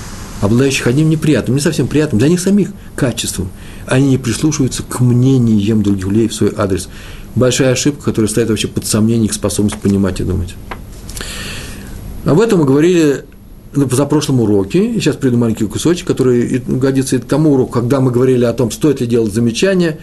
обладающих одним неприятным, не совсем приятным, для них самих качеством. Они не прислушиваются к мнениям других людей в свой адрес. Большая ошибка, которая ставит вообще под сомнение их способность понимать и думать. Об этом мы говорили на позапрошлом уроке, сейчас приду маленький кусочек, который годится и тому уроку, когда мы говорили о том, стоит ли делать замечания,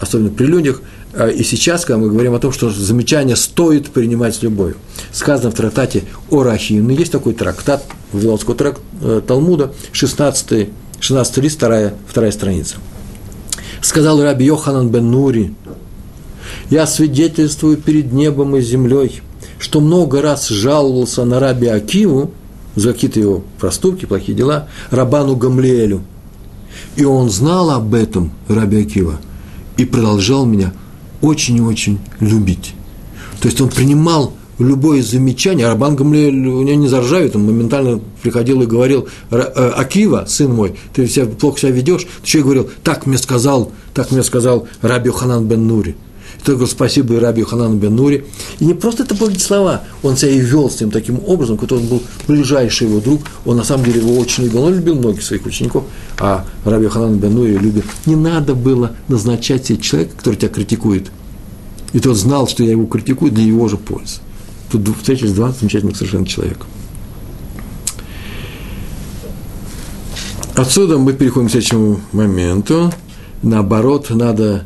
особенно при людях, а, и сейчас, когда мы говорим о том, что замечания стоит принимать с любовью. Сказано в трактате Орахим, ну, есть такой трактат Вавилонского трак, э, Талмуда, 16, 16 лист, вторая, вторая страница. Сказал Раби Йоханан бен Нури, «Я свидетельствую перед небом и землей, что много раз жаловался на Раби Акиву, за какие-то его проступки, плохие дела, Рабану Гамлиэлю. И он знал об этом, Раби Акива, и продолжал меня очень и очень любить. То есть он принимал любое замечание, а Рабан Гамлиэль у него не заржавит, он моментально приходил и говорил, «Э, Акива, сын мой, ты себя, плохо себя ведешь, ты еще и говорил, так мне сказал, так мне сказал Раби Ханан бен Нури – только спасибо и Раби Ханану бен Нури. И не просто это были слова, он себя и вел с ним таким образом, который он был ближайший его друг, он на самом деле его очень любил, он любил многих своих учеников, а Раби Ханан бен Нури любил. Не надо было назначать себе человека, который тебя критикует. И тот знал, что я его критикую для его же пользы. Тут встретились два замечательных совершенно человека. Отсюда мы переходим к следующему моменту. Наоборот, надо...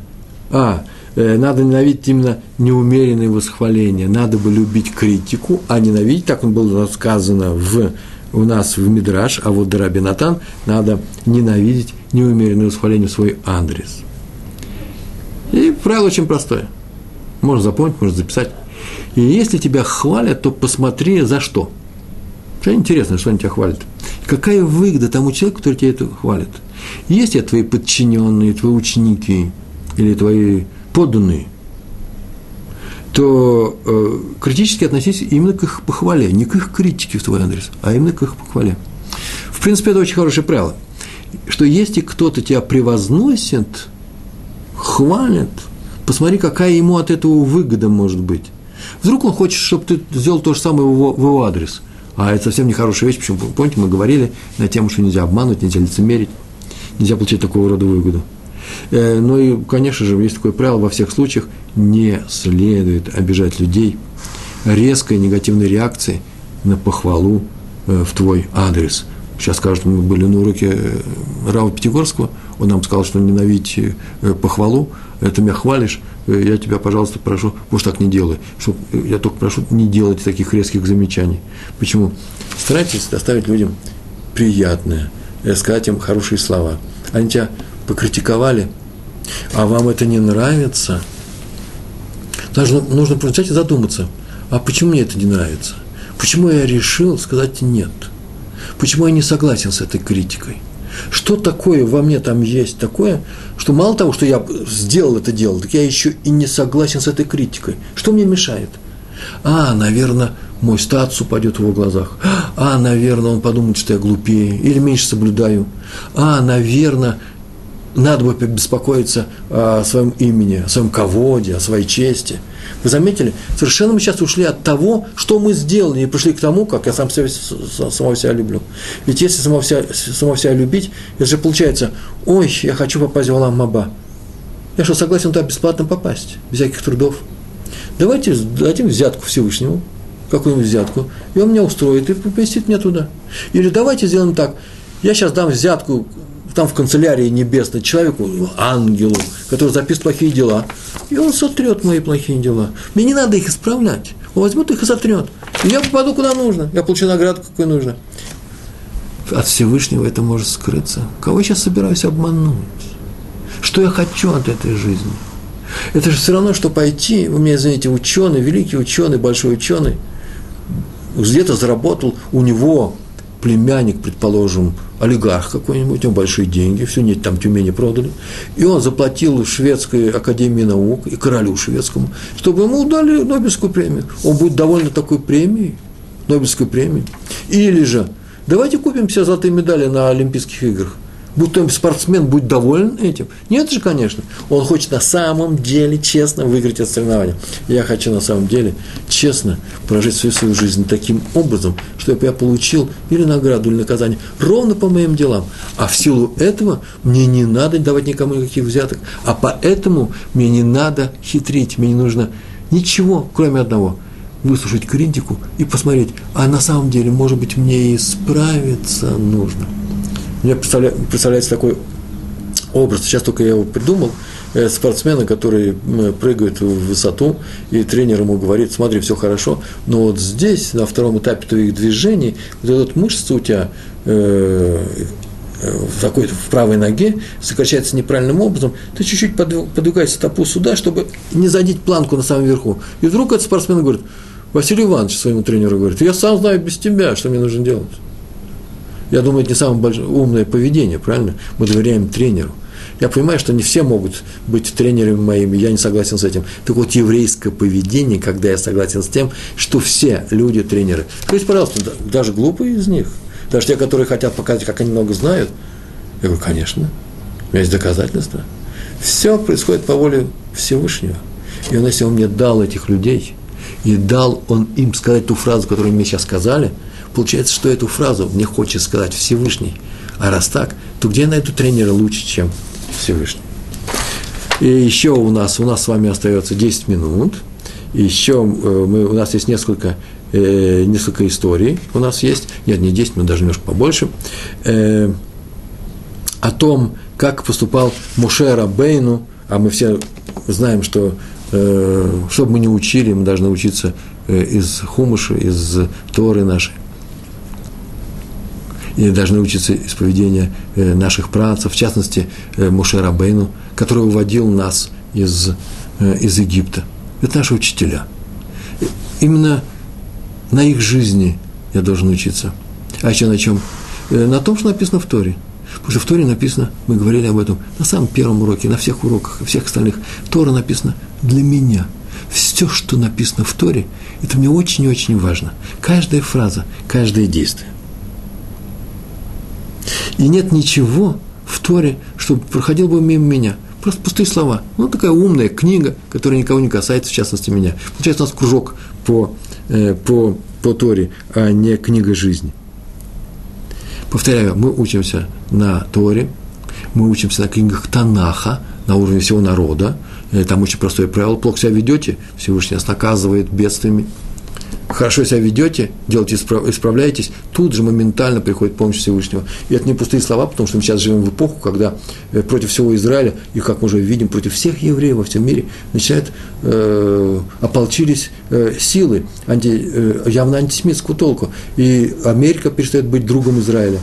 А, надо ненавидеть именно неумеренные восхваления, надо бы любить критику, а ненавидеть, так он было сказано в, у нас в Мидраш, а вот Дараби Натан, надо ненавидеть неумеренные восхваления в свой адрес. И правило очень простое. Можно запомнить, можно записать. И если тебя хвалят, то посмотри за что. Что интересно, что они тебя хвалят. Какая выгода тому человеку, который тебя это хвалит? Есть ли твои подчиненные, твои ученики или твои подданные, то э, критически относись именно к их похвале, не к их критике в твой адрес, а именно к их похвале. В принципе, это очень хорошее правило, что если кто-то тебя превозносит, хвалит, посмотри, какая ему от этого выгода может быть. Вдруг он хочет, чтобы ты сделал то же самое в его, в его адрес. А это совсем нехорошая вещь, почему, помните, мы говорили на тему, что нельзя обманывать, нельзя лицемерить, нельзя получать такого рода выгоду. Э, ну и, конечно же, есть такое правило, во всех случаях не следует обижать людей резкой негативной реакцией на похвалу э, в твой адрес. Сейчас скажут, мы были на уроке э, Рава Пятигорского, он нам сказал, что ненавидеть похвалу, ты меня хвалишь, я тебя, пожалуйста, прошу, может, так не делай. Чтоб, я только прошу, не делать таких резких замечаний. Почему? Старайтесь доставить людям приятное, сказать им хорошие слова. Они тебя покритиковали, а вам это не нравится, нужно, нужно взять и задуматься, а почему мне это не нравится? Почему я решил сказать нет? Почему я не согласен с этой критикой? Что такое во мне там есть такое, что мало того, что я сделал это дело, так я еще и не согласен с этой критикой. Что мне мешает? А, наверное, мой статус упадет в его глазах. А, наверное, он подумает, что я глупее или меньше соблюдаю. А, наверное, надо бы беспокоиться о своем имени, о своем ководе, о своей чести. Вы заметили? Совершенно мы сейчас ушли от того, что мы сделали, и пришли к тому, как я сам себя, самого себя люблю. Ведь если самого себя, самого себя любить, это же получается, ой, я хочу попасть в Алам Маба. Я что, согласен туда бесплатно попасть, без всяких трудов? Давайте дадим взятку Всевышнему, какую-нибудь взятку, и он меня устроит и поместит меня туда. Или давайте сделаем так, я сейчас дам взятку там в канцелярии небесной человеку, ангелу, который записывает плохие дела, и он сотрет мои плохие дела. Мне не надо их исправлять. Он возьмет их и сотрет. И я попаду куда нужно. Я получу награду, какой нужно. От Всевышнего это может скрыться. Кого я сейчас собираюсь обмануть? Что я хочу от этой жизни? Это же все равно, что пойти, вы меня извините, ученый, великий ученый, большой ученый, где-то заработал, у него племянник, предположим, олигарх какой-нибудь, у него большие деньги, все нет, там Тюмени продали, и он заплатил шведской академии наук и королю шведскому, чтобы ему дали Нобелевскую премию. Он будет доволен такой премией, Нобелевской премией. Или же, давайте купим все золотые медали на Олимпийских играх – будто спортсмен будет доволен этим. Нет же, конечно. Он хочет на самом деле честно выиграть это соревнование. Я хочу на самом деле честно прожить всю свою жизнь таким образом, чтобы я получил или награду, или наказание ровно по моим делам. А в силу этого мне не надо давать никому никаких взяток, а поэтому мне не надо хитрить, мне не нужно ничего, кроме одного – выслушать критику и посмотреть, а на самом деле, может быть, мне исправиться нужно. Мне представляется такой образ, сейчас только я его придумал, э, спортсмена, который прыгает в высоту, и тренер ему говорит, смотри, все хорошо, но вот здесь, на втором этапе твоих движений, вот эта мышца у тебя э, в такой в правой ноге сокращается неправильным образом, ты чуть-чуть подвигаешь стопу сюда, чтобы не задеть планку на самом верху. И вдруг этот спортсмен говорит, Василий Иванович своему тренеру говорит, я сам знаю без тебя, что мне нужно делать. Я думаю, это не самое большое, умное поведение, правильно? Мы доверяем тренеру. Я понимаю, что не все могут быть тренерами моими, я не согласен с этим. Так вот, еврейское поведение, когда я согласен с тем, что все люди тренеры. То есть, пожалуйста, даже глупые из них – даже те, которые хотят показать, как они много знают. Я говорю, конечно, у меня есть доказательства. Все происходит по воле Всевышнего. И он, если он мне дал этих людей, и дал он им сказать ту фразу, которую мне сейчас сказали, получается, что эту фразу мне хочет сказать Всевышний. А раз так, то где я найду тренера лучше, чем Всевышний? И еще у нас, у нас с вами остается 10 минут. Еще э, мы, у нас есть несколько э, несколько историй у нас есть, нет, не 10, но даже немножко побольше, э, о том, как поступал Мушера Бейну, а мы все знаем, что э, чтобы мы не учили, мы должны учиться э, из Хумыша, из Торы нашей. И должны учиться из поведения э, наших працев, в частности, э, Мушера Бейну, который уводил нас из, э, из Египта. Это наши учителя. Именно на их жизни я должен учиться. А еще на чем? На том, что написано в Торе. Потому что в Торе написано, мы говорили об этом на самом первом уроке, на всех уроках, всех остальных. Тора написано для меня. Все, что написано в Торе, это мне очень и очень важно. Каждая фраза, каждое действие. И нет ничего в Торе, чтобы проходил бы мимо меня. Просто пустые слова. Ну, такая умная книга, которая никого не касается, в частности, меня. Получается, у нас кружок по Э, по, по Торе, а не книга жизни. Повторяю, мы учимся на Торе, мы учимся на книгах Танаха, на уровне всего народа. Э, там очень простое правило. Плохо себя ведете, Всевышний нас наказывает бедствиями – хорошо себя ведете, делаете, исправляетесь, тут же моментально приходит помощь Всевышнего. И это не пустые слова, потому что мы сейчас живем в эпоху, когда э, против всего Израиля, и как мы уже видим, против всех евреев во всем мире начинают, э, ополчились э, силы анти, э, явно антисемитского толку. И Америка перестает быть другом Израиля.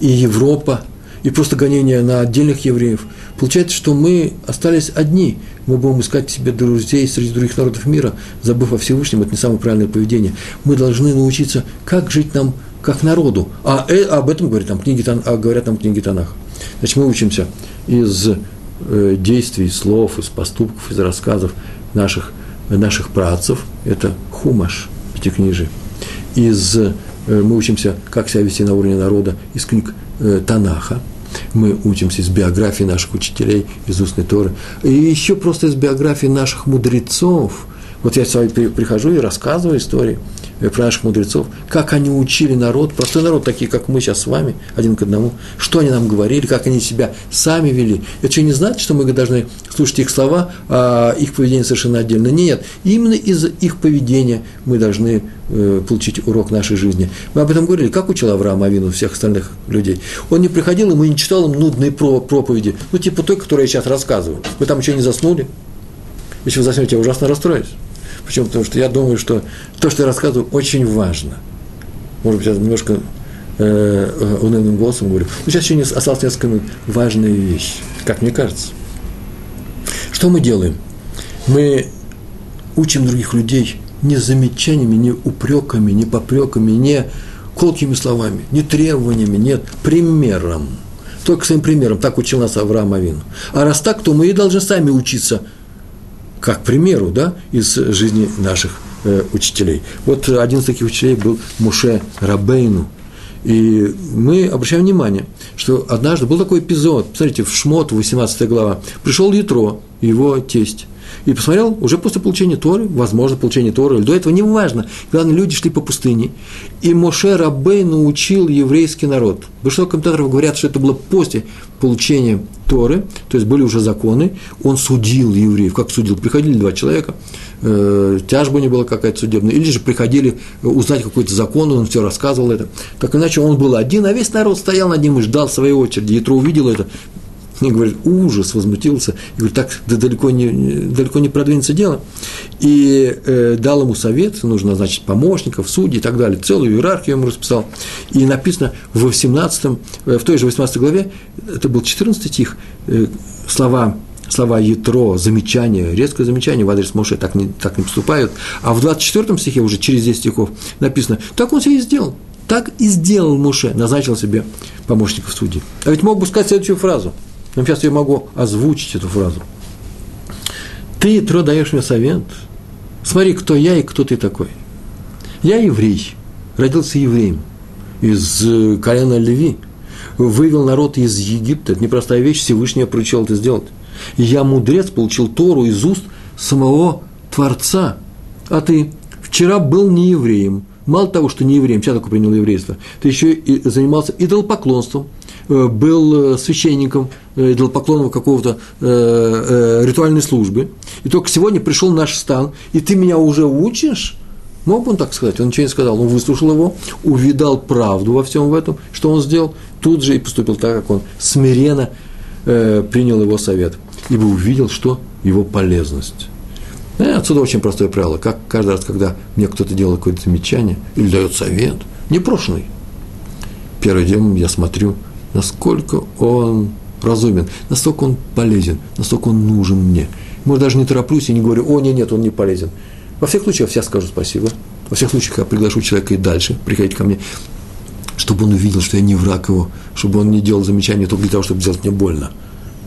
И Европа, и просто гонения на отдельных евреев. Получается, что мы остались одни – мы будем искать себе друзей среди других народов мира, забыв о Всевышнем, это не самое правильное поведение. Мы должны научиться, как жить нам как народу. А э, об этом говорят там книги, а говорят там книги Танах. Значит, мы учимся из э, действий, слов, из поступков, из рассказов наших, наших працев. Это хумаш, пятикнижие. Из, э, мы учимся, как себя вести на уровне народа из книг э, Танаха – мы учимся из биографии наших учителей, из устной Торы, и еще просто из биографии наших мудрецов. Вот я с вами прихожу и рассказываю истории – наших мудрецов, как они учили народ, простой народ, такие, как мы сейчас с вами, один к одному, что они нам говорили, как они себя сами вели. Это что, не значит, что мы должны слушать их слова, а их поведение совершенно отдельно? Нет, именно из их поведения мы должны э, получить урок нашей жизни. Мы об этом говорили, как учил Авраам Авину всех остальных людей. Он не приходил, ему не читал им нудные проповеди, ну, типа той, которую я сейчас рассказываю. Вы там еще не заснули? Если вы заснете, я ужасно расстроюсь. Почему? Потому что я думаю, что то, что я рассказываю, очень важно. Может быть, я немножко э, э унылым голосом говорю. Но сейчас еще не, осталось несколько минут. Важная вещь, как мне кажется. Что мы делаем? Мы учим других людей не замечаниями, не упреками, не попреками, не колкими словами, не требованиями, нет, примером. Только своим примером. Так учил нас Авраам Авин. А раз так, то мы и должны сами учиться – как примеру, да, из жизни наших э, учителей. Вот один из таких учителей был Муше Рабейну. И мы обращаем внимание, что однажды был такой эпизод, посмотрите, в Шмот, 18 глава, пришел Ятро, его тесть, И посмотрел, уже после получения Торы, возможно, получение Торы, или до этого, неважно. Главное, люди шли по пустыне. И Моше Рабей научил еврейский народ. Большинство комментаторов говорят, что это было после получения Торы, то есть были уже законы. Он судил евреев. Как судил? Приходили два человека, э, тяжба не была какая-то судебная, или же приходили узнать какой-то закон, он все рассказывал это. Так иначе он был один, а весь народ стоял над ним и ждал своей очереди. Ятро увидел это, и говорит, ужас, возмутился, и говорит, так да далеко, не, далеко не продвинется дело. И э, дал ему совет, нужно назначить помощников, судей и так далее, целую иерархию ему расписал. И написано в 18, э, в той же 18 главе, это был 14 стих, э, слова слова Ятро, замечание, резкое замечание в адрес Моше так не, так не поступают. А в 24 стихе, уже через 10 стихов, написано, так он себе и сделал. Так и сделал Муше, назначил себе помощников судей. А ведь мог бы сказать следующую фразу – но сейчас я могу озвучить эту фразу. Ты, Тро, даешь мне совет. Смотри, кто я и кто ты такой. Я еврей, родился евреем из э, колена Леви, вывел народ из Египта. Это непростая вещь, Всевышний поручил это сделать. Я, мудрец, получил Тору из уст самого Творца. А ты вчера был не евреем. Мало того, что не евреем, сейчас только принял еврейство, ты еще и занимался идолопоклонством – был э, священником э, идолопоклонного какого-то ритуальной службы, и только сегодня пришел наш стан, и ты меня уже учишь? Мог бы он так сказать? Он ничего не сказал. Он выслушал его, увидал правду во всем в этом, что он сделал, тут же и поступил так, как он смиренно э, принял его совет, ибо увидел, что его полезность. И отсюда очень простое правило. Как каждый раз, когда мне кто-то делает какое-то замечание или дает совет, непрошенный, первым делом я смотрю, насколько он разумен, насколько он полезен, насколько он нужен мне. Может, даже не тороплюсь и не говорю, о, нет, нет, он не полезен. Во всех случаях я скажу спасибо. Во всех случаях я приглашу человека и дальше приходить ко мне, чтобы он увидел, что я не враг его, чтобы он не делал замечания только для того, чтобы сделать мне больно.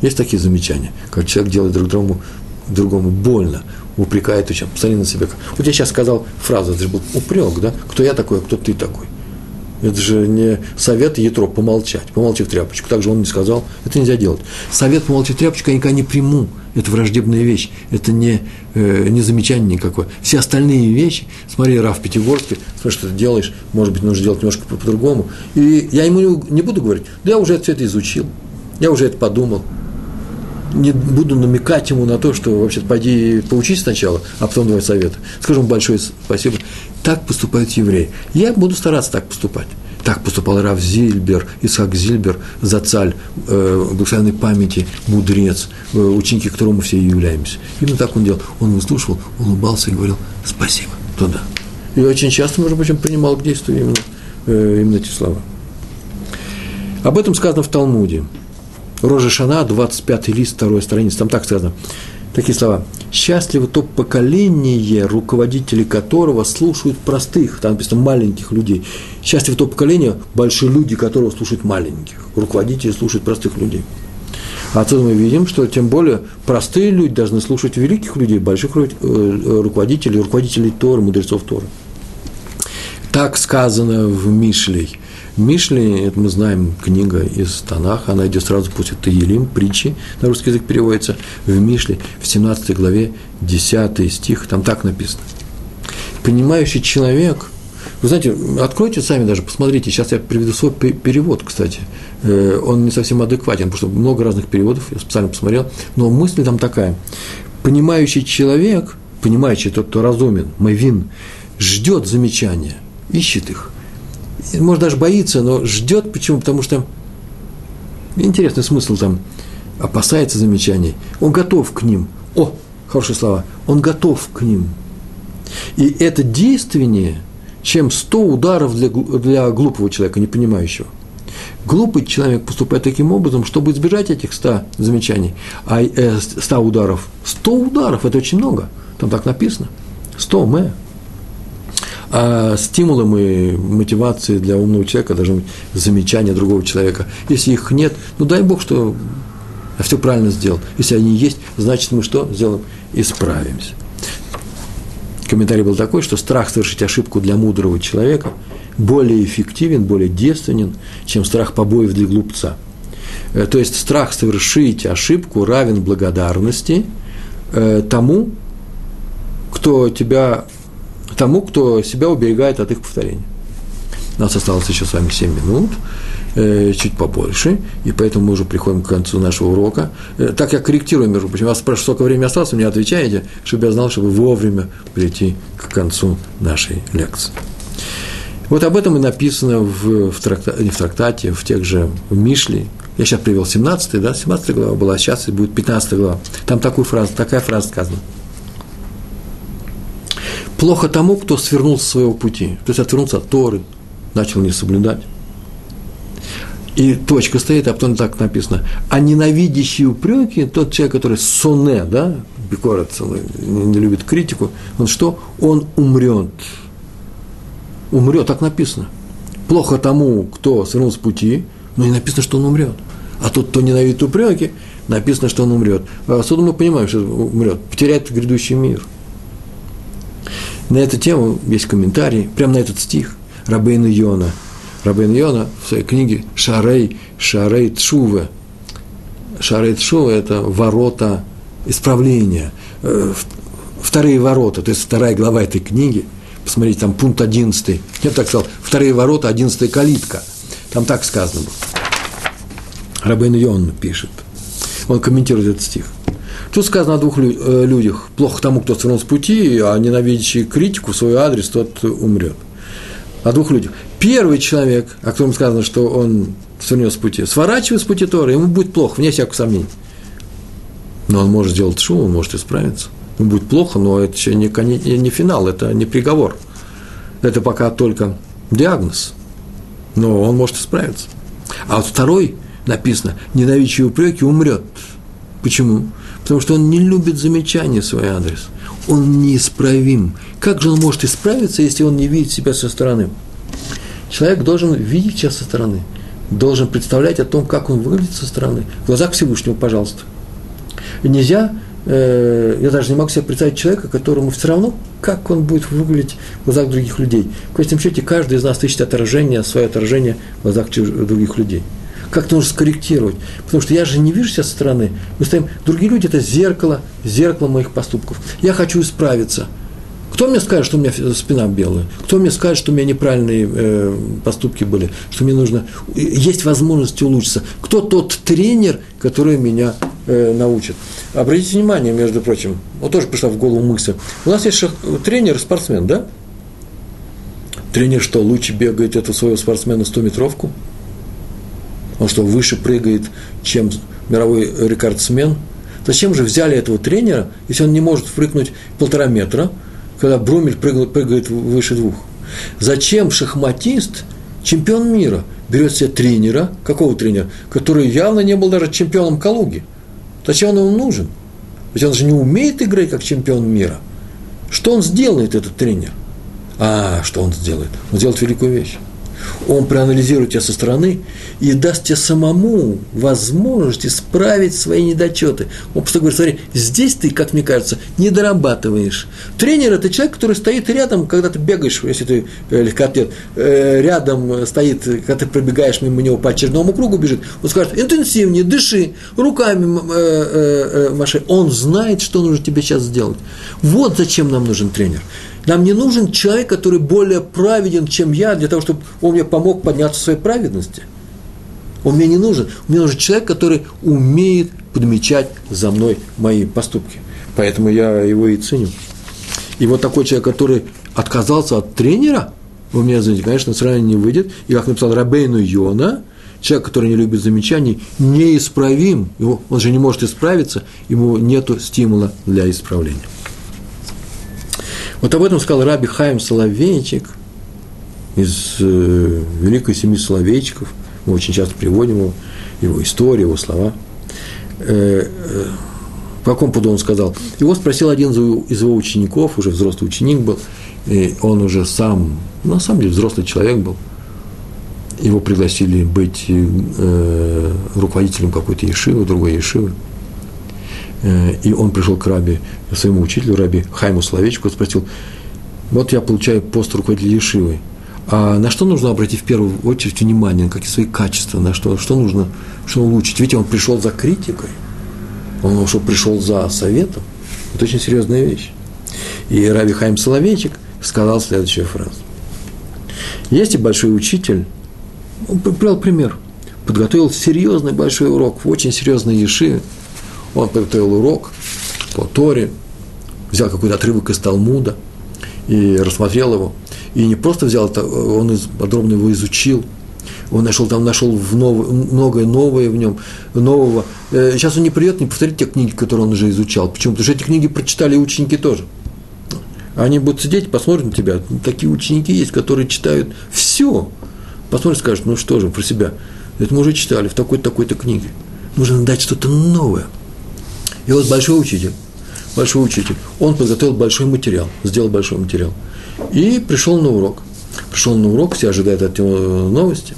Есть такие замечания, как человек делает друг другому, другому больно, упрекает, очень, посмотри на себя. Вот я сейчас сказал фразу, это же был упрек, да? Кто я такой, а кто ты такой. Это же не совет Ятро помолчать, помолчи в тряпочку. Так же он не сказал, это нельзя делать. Совет помолчи в тряпочку я никогда не приму. Это враждебная вещь, это не, э, не замечание никакое. Все остальные вещи, смотри, Раф Пятигорский, смотри, что ты делаешь, может быть, нужно делать немножко по-другому. И я ему не буду говорить, да я уже все это изучил, я уже это подумал, не буду намекать ему на то, что вообще пойди поучись сначала, а потом давай советы. Скажу ему большое спасибо. Так поступают евреи. Я буду стараться так поступать. Так поступал Рав Зильбер, Исаак Зильбер, Зацаль, э, благословенной памяти, мудрец, э, ученики которому все и являемся. Именно так он делал. Он выслушивал, улыбался и говорил «спасибо, туда». И очень часто, может быть, он принимал к действию именно, э, именно эти слова. Об этом сказано в Талмуде. Рожа Шана, 25 лист, второй страницы, там так сказано. Такие слова. «Счастливо то поколение, руководители которого слушают простых, там написано маленьких людей. Счастливо то поколение, большие люди, которого слушают маленьких. Руководители слушают простых людей». А отсюда мы видим, что тем более простые люди должны слушать великих людей, больших э, руководителей, руководителей Торы, мудрецов Торы. Так сказано в Мишлей – Мишли, это мы знаем, книга из Танаха, она идет сразу после Таилим, притчи, на русский язык переводится, в Мишле, в 17 главе, 10 стих, там так написано. Понимающий человек, вы знаете, откройте сами даже, посмотрите, сейчас я приведу свой перевод, кстати, э, он не совсем адекватен, потому что много разных переводов, я специально посмотрел, но мысль там такая. Понимающий человек, понимающий тот, кто разумен, мавин, ждет замечания, ищет их, может, даже боится, но ждет. Почему? Потому что интересный смысл там, опасается замечаний. Он готов к ним. О, хорошие слова. Он готов к ним. И это действеннее, чем 100 ударов для, для глупого человека, не понимающего. Глупый человек поступает таким образом, чтобы избежать этих 100 замечаний, а э, 100 ударов. 100 ударов – это очень много. Там так написано. 100 мы а стимулом и мотивацией для умного человека должны быть замечания другого человека. Если их нет, ну дай Бог, что я все правильно сделал. Если они есть, значит мы что сделаем? Исправимся. Комментарий был такой, что страх совершить ошибку для мудрого человека более эффективен, более действенен, чем страх побоев для глупца. Э, то есть страх совершить ошибку равен благодарности, э, тому, кто тебя, тому, кто себя уберегает от их повторения. У нас осталось еще с вами 7 минут, э, чуть побольше, и поэтому мы уже приходим к концу нашего урока. Э, так я корректирую, между прочим, вас спрашиваю, сколько времени осталось, вы мне отвечаете, чтобы я знал, чтобы вовремя прийти к концу нашей лекции. Вот об этом и написано в, в трактате, не в трактате, в тех же в Мишле. Я сейчас привел 17 да, 17 глава была, сейчас будет 15 глава. Там такую фразу, такая фраза сказана. Плохо тому, кто свернул с своего пути, то есть отвернулся от Торы, начал не соблюдать. И точка стоит, а потом так написано. А ненавидящий упреки, тот человек, который соне, да, бикорет, не любит критику, он что? Он умрет умрет, так написано. Плохо тому, кто свернул с пути, но не написано, что он умрет. А тот, кто ненавидит упреки, написано, что он умрет. А отсюда мы понимаем, что умрет, потеряет грядущий мир. На эту тему есть комментарий, прямо на этот стих Рабейна Йона. Рабейн Йона в своей книге Шарей, Шарей Тшуве. Шарей Тшуве – это ворота исправления, э, вторые ворота, то есть вторая глава этой книги – посмотрите, там пункт 11. Я так сказал, вторые ворота, 11 калитка. Там так сказано было. Рабейн Йон пишет. Он комментирует этот стих. Тут сказано о двух э, людях. Плохо тому, кто свернул с пути, а ненавидящий критику в свой адрес, тот умрет. О двух людях. Первый человек, о котором сказано, что он свернет с пути, сворачивает с пути Тора, ему будет плохо, вне всякого сомнений. Но он может сделать шум, он может исправиться будет плохо, но это еще не, не финал, это не приговор. Это пока только диагноз. Но он может исправиться. А вот второй написано, ненавидящий упреки умрет. Почему? Потому что он не любит замечания в свой адрес. Он неисправим. Как же он может исправиться, если он не видит себя со стороны? Человек должен видеть себя со стороны, должен представлять о том, как он выглядит со стороны. В глазах Всевышнего, пожалуйста. Нельзя Э, я даже не могу себе представить человека, которому все равно, как он будет выглядеть в глазах других людей. В конечном счете, каждый из нас ищет отражение, свое отражение в глазах других людей. Как это нужно скорректировать? Потому что я же не вижу себя со стороны. Мы стоим, другие люди – это зеркало, зеркало моих поступков. Я хочу исправиться. Кто мне скажет, что у меня спина белая? Кто мне скажет, что у меня неправильные э, поступки были? Что мне нужно… Есть возможность улучшиться. Кто тот тренер, который меня э, научит? Обратите внимание, между прочим, вот тоже пришла в голову мысль. У нас есть тренер, спортсмен, да? Тренер что, лучше бегает эту своего спортсмена 100-метровку? Он что, выше прыгает, чем мировой рекордсмен? Зачем же взяли этого тренера, если он не может прыгнуть полтора метра, когда Брумель прыгает, прыгает выше двух? Зачем шахматист, чемпион мира, берет себе тренера, какого тренера, который явно не был даже чемпионом Калуги – Зачем он ему нужен? Ведь он же не умеет играть как чемпион мира. Что он сделает, этот тренер? А, что он сделает? Он сделает великую вещь он проанализирует тебя со стороны и даст тебе самому возможность исправить свои недочеты. Он просто говорит, смотри, здесь ты, как мне кажется, не дорабатываешь. Тренер – это человек, который стоит рядом, когда ты бегаешь, если ты э, легкоатлет, э, рядом стоит, когда ты пробегаешь мимо него по очередному кругу бежит, он скажет, интенсивнее, дыши, руками э, маши. Он знает, что нужно тебе сейчас сделать. Вот зачем нам нужен тренер. Нам не нужен человек, который более праведен, чем я, для того, чтобы он мне помог подняться в своей праведности. Он мне не нужен. Мне нужен человек, который умеет подмечать за мной мои поступки. Поэтому я его и ценю. И вот такой человек, который отказался от тренера, у меня, знаете, конечно, сразу не выйдет. И как написал Рабейну Йона, человек, который не любит замечаний, неисправим. Его, он же не может исправиться, ему нет стимула для исправления. Вот об этом сказал Раби Хаим Соловейчик из э, великой семьи Соловейчиков. Мы очень часто приводим его, его историю, его слова. Э, э, по какому поводу он сказал? Его спросил один из его учеников, уже взрослый ученик был, и он уже сам, на самом деле взрослый человек был, его пригласили быть э, руководителем какой-то ешивы, другой ешивы. И он пришел к Раби, своему учителю, Раби Хайму Словечку, спросил, вот я получаю пост руководителя Ешивы, а на что нужно обратить в первую очередь внимание, на какие свои качества, на что, что нужно, что улучшить? Видите, он пришел за критикой, он что пришел за советом, Это очень серьезная вещь. И Раби Хайм Соловейчик сказал следующую фразу. Есть и большой учитель, он привел пример, подготовил серьезный большой урок в очень серьезной ешиве. Он подготовил урок по Торе, взял какой-то отрывок из Талмуда и рассмотрел его. И не просто взял это, он подробно его изучил, он нашел там, нашел в нов, многое новое в нем, нового. Э, сейчас он не придет, не повторит те книги, которые он уже изучал. Почему? Потому что эти книги прочитали ученики тоже. Они будут сидеть, посмотрят на тебя. Такие ученики есть, которые читают все. Посмотрят, скажут, ну что же, про себя. Это мы уже читали в такой-то, такой-то книге. Нужно дать что-то новое. И вот большой учитель, большой учитель, он подготовил большой материал, сделал большой материал. И пришел на урок. Пришел на урок, все ожидают от него новости.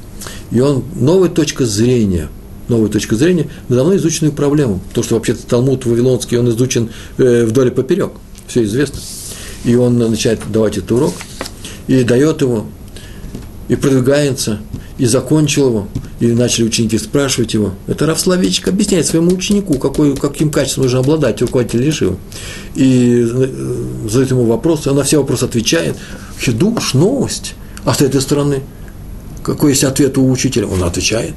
И он, новая точка зрения, новая точка зрения на давно изученную проблему. То, что вообще-то Талмуд Вавилонский, он изучен э, вдоль и поперек. Все известно и он начинает давать этот урок, и дает его, и продвигается, и закончил его, и начали ученики спрашивать его. Это Славичек объясняет своему ученику, какой, каким качеством нужно обладать руководитель Лишива. И э, задает ему вопросы, он на все вопросы отвечает. Хидуш, новость. А с этой стороны, какой есть ответ у учителя? Он отвечает.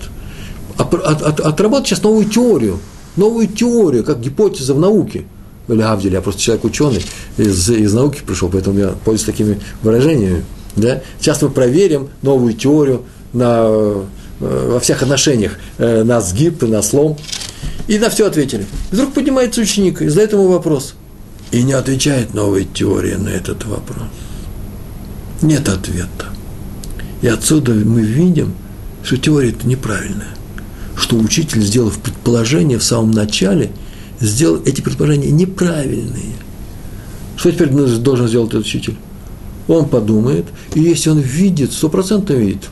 От, от, отработать сейчас новую теорию, новую теорию, как гипотеза в науке – или Авдель, я просто человек ученый, из, из науки пришел, поэтому я пользуюсь такими выражениями. Да? Сейчас мы проверим новую теорию на, э, во всех отношениях, э, на сгиб, на слом. И на все ответили. Вдруг поднимается ученик и задает ему вопрос. И не отвечает новая теория на этот вопрос. Нет ответа. И отсюда мы видим, что теория это неправильная. Что учитель, сделав предположение в самом начале – сделал эти предположения неправильные. Что теперь должен сделать этот учитель? Он подумает, и если он видит, стопроцентно видит,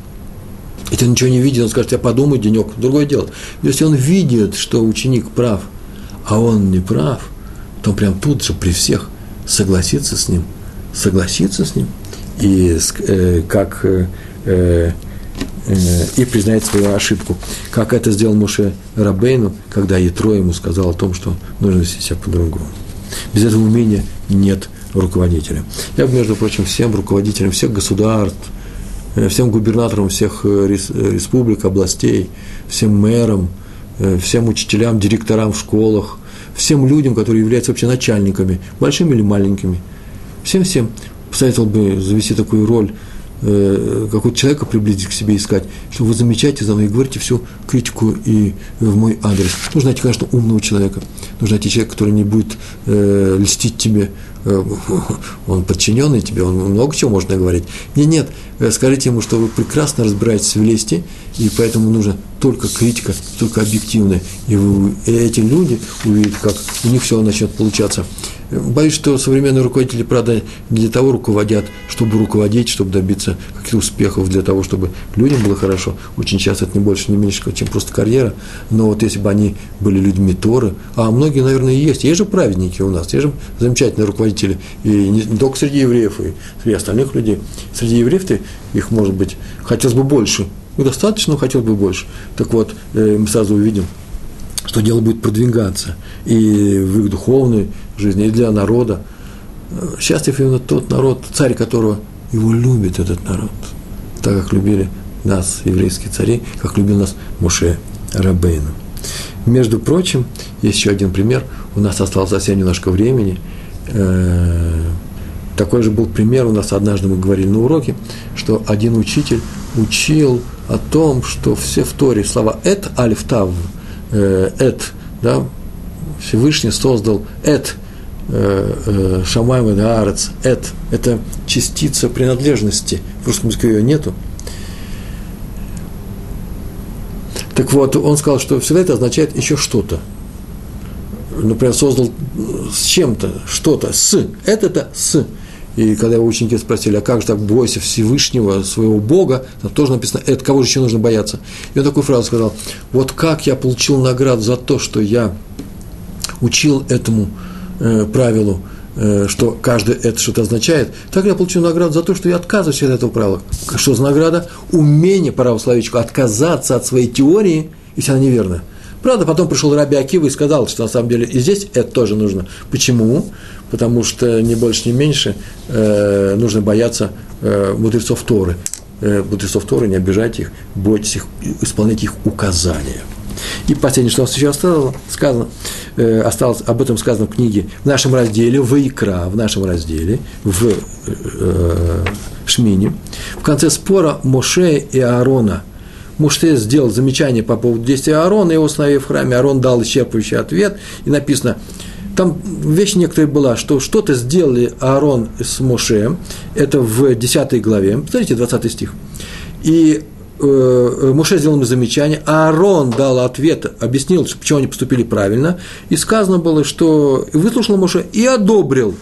если он ничего не видит, он скажет, я подумаю денек, другое дело. Если он видит, что ученик прав, а он не прав, то прям тут же при всех согласится с ним, согласится с ним, и э, как э, э Э, и признает свою ошибку. Как это сделал Муше Рабейну, когда Ятро ему сказал о том, что нужно вести себя по-другому. Без этого умения нет руководителя. Я бы, между прочим, всем руководителям всех государств, всем губернаторам всех э, республик, областей, всем мэрам, всем учителям, директорам в школах, всем людям, которые являются вообще начальниками, большими или маленькими, всем-всем. Посоветовал бы завести такую роль – Э, какого-то человека приблизить к себе искать, что вы замечаете за мной и говорите всю критику и в мой адрес. Нужно найти, конечно, умного человека. Нужно найти человека, который не будет э, льстить тебе, э, он подчиненный тебе, он много чего можно говорить. Нет, нет, э, скажите ему, что вы прекрасно разбираетесь в лести, и поэтому нужно только критика, только объективная. И эти люди увидят, как у них все начнет получаться. Боюсь, что современные руководители, правда, не для того руководят, чтобы руководить, чтобы добиться каких-то успехов, для того, чтобы людям было хорошо. Очень часто это не больше, не меньше, чем просто карьера. Но вот если бы они были людьми Торы, а многие, наверное, и есть. Есть же праведники у нас, есть же замечательные руководители, и не, только среди евреев, и среди остальных людей. Среди евреев-то их, может быть, хотелось бы больше. Их достаточно, но хотелось бы больше. Так вот, э, мы сразу увидим, что дело будет продвигаться и в их духовной жизни, и для народа. Счастлив именно тот народ, царь которого его любит этот народ, так как любили нас, еврейские цари, как любил нас Муше Рабейну. Между прочим, есть еще один пример. У нас осталось совсем немножко времени. Э, такой же был пример у нас однажды мы говорили на уроке, что один учитель учил о том, что все в Торе слова «эт», «алиф», «тав», э, эт, да, Всевышний создал эт, Шамайм и Арец, эт, это частица принадлежности, в русском языке ее нету. Так вот, он сказал, что всегда это означает еще что-то. Например, создал с чем-то, что-то, с, это-то с. И когда его ученики спросили, а как же так бойся Всевышнего, своего Бога, там тоже написано, это кого же еще нужно бояться? И он такую фразу сказал, вот как я получил награду за то, что я учил этому э, правилу, э, что каждый это что-то означает, так я получил награду за то, что я отказываюсь от этого правила. Что за награда? Умение, пора словечку, отказаться от своей теории, если она неверна, Правда, потом пришел Раби Акива и сказал, что на самом деле и здесь это тоже нужно. Почему? Потому что не больше, не меньше э, нужно бояться э, мудрецов Торы. Э, мудрецов Торы, не обижайте их, бойтесь их, исполняйте их указания. И последнее, что у нас еще осталось, сказано, э, осталось, об этом сказано в книге, в нашем разделе, в Икра, в нашем разделе, в э, Шмине, в конце спора Моше и Аарона – Муше сделал замечание по поводу действия Аарона, его установив в храме, Аарон дал исчерпывающий ответ, и написано, там вещь некоторая была, что что-то сделали Аарон с Моше, это в 10 главе, смотрите, 20 стих, и э, Муше сделал ему замечание, Аарон дал ответ, объяснил, почему они поступили правильно, и сказано было, что выслушал Муше и одобрил,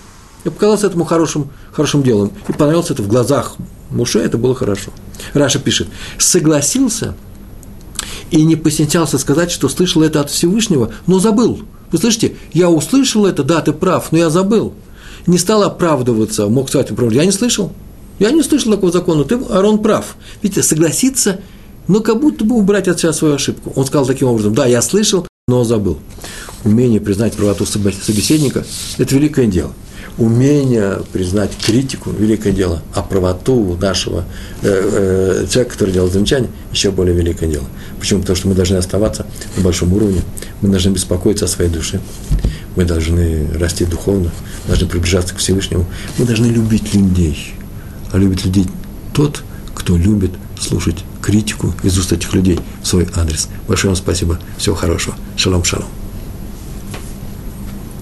и показалось этому хорошим, хорошим делом, и понравилось это в глазах Муше, это было хорошо. Раша пишет, согласился и не постеснялся сказать, что слышал это от Всевышнего, но забыл. Вы слышите, я услышал это, да, ты прав, но я забыл. Не стал оправдываться, мог сказать, я не слышал. Я не слышал такого закона, ты, Арон, прав. Видите, согласиться, но как будто бы убрать от себя свою ошибку. Он сказал таким образом, да, я слышал, но забыл. Умение признать правоту собеседника – это великое дело – умение признать критику, великое дело, а правоту нашего э, э, человека, который делал замечание, еще более великое дело. Почему? Потому что мы должны оставаться на большом уровне, мы должны беспокоиться о своей душе, мы должны расти духовно, должны приближаться к Всевышнему, мы должны любить людей. А любит людей тот, кто любит слушать критику из уст этих людей в свой адрес. Большое вам спасибо. Всего хорошего. Шалом, шалом.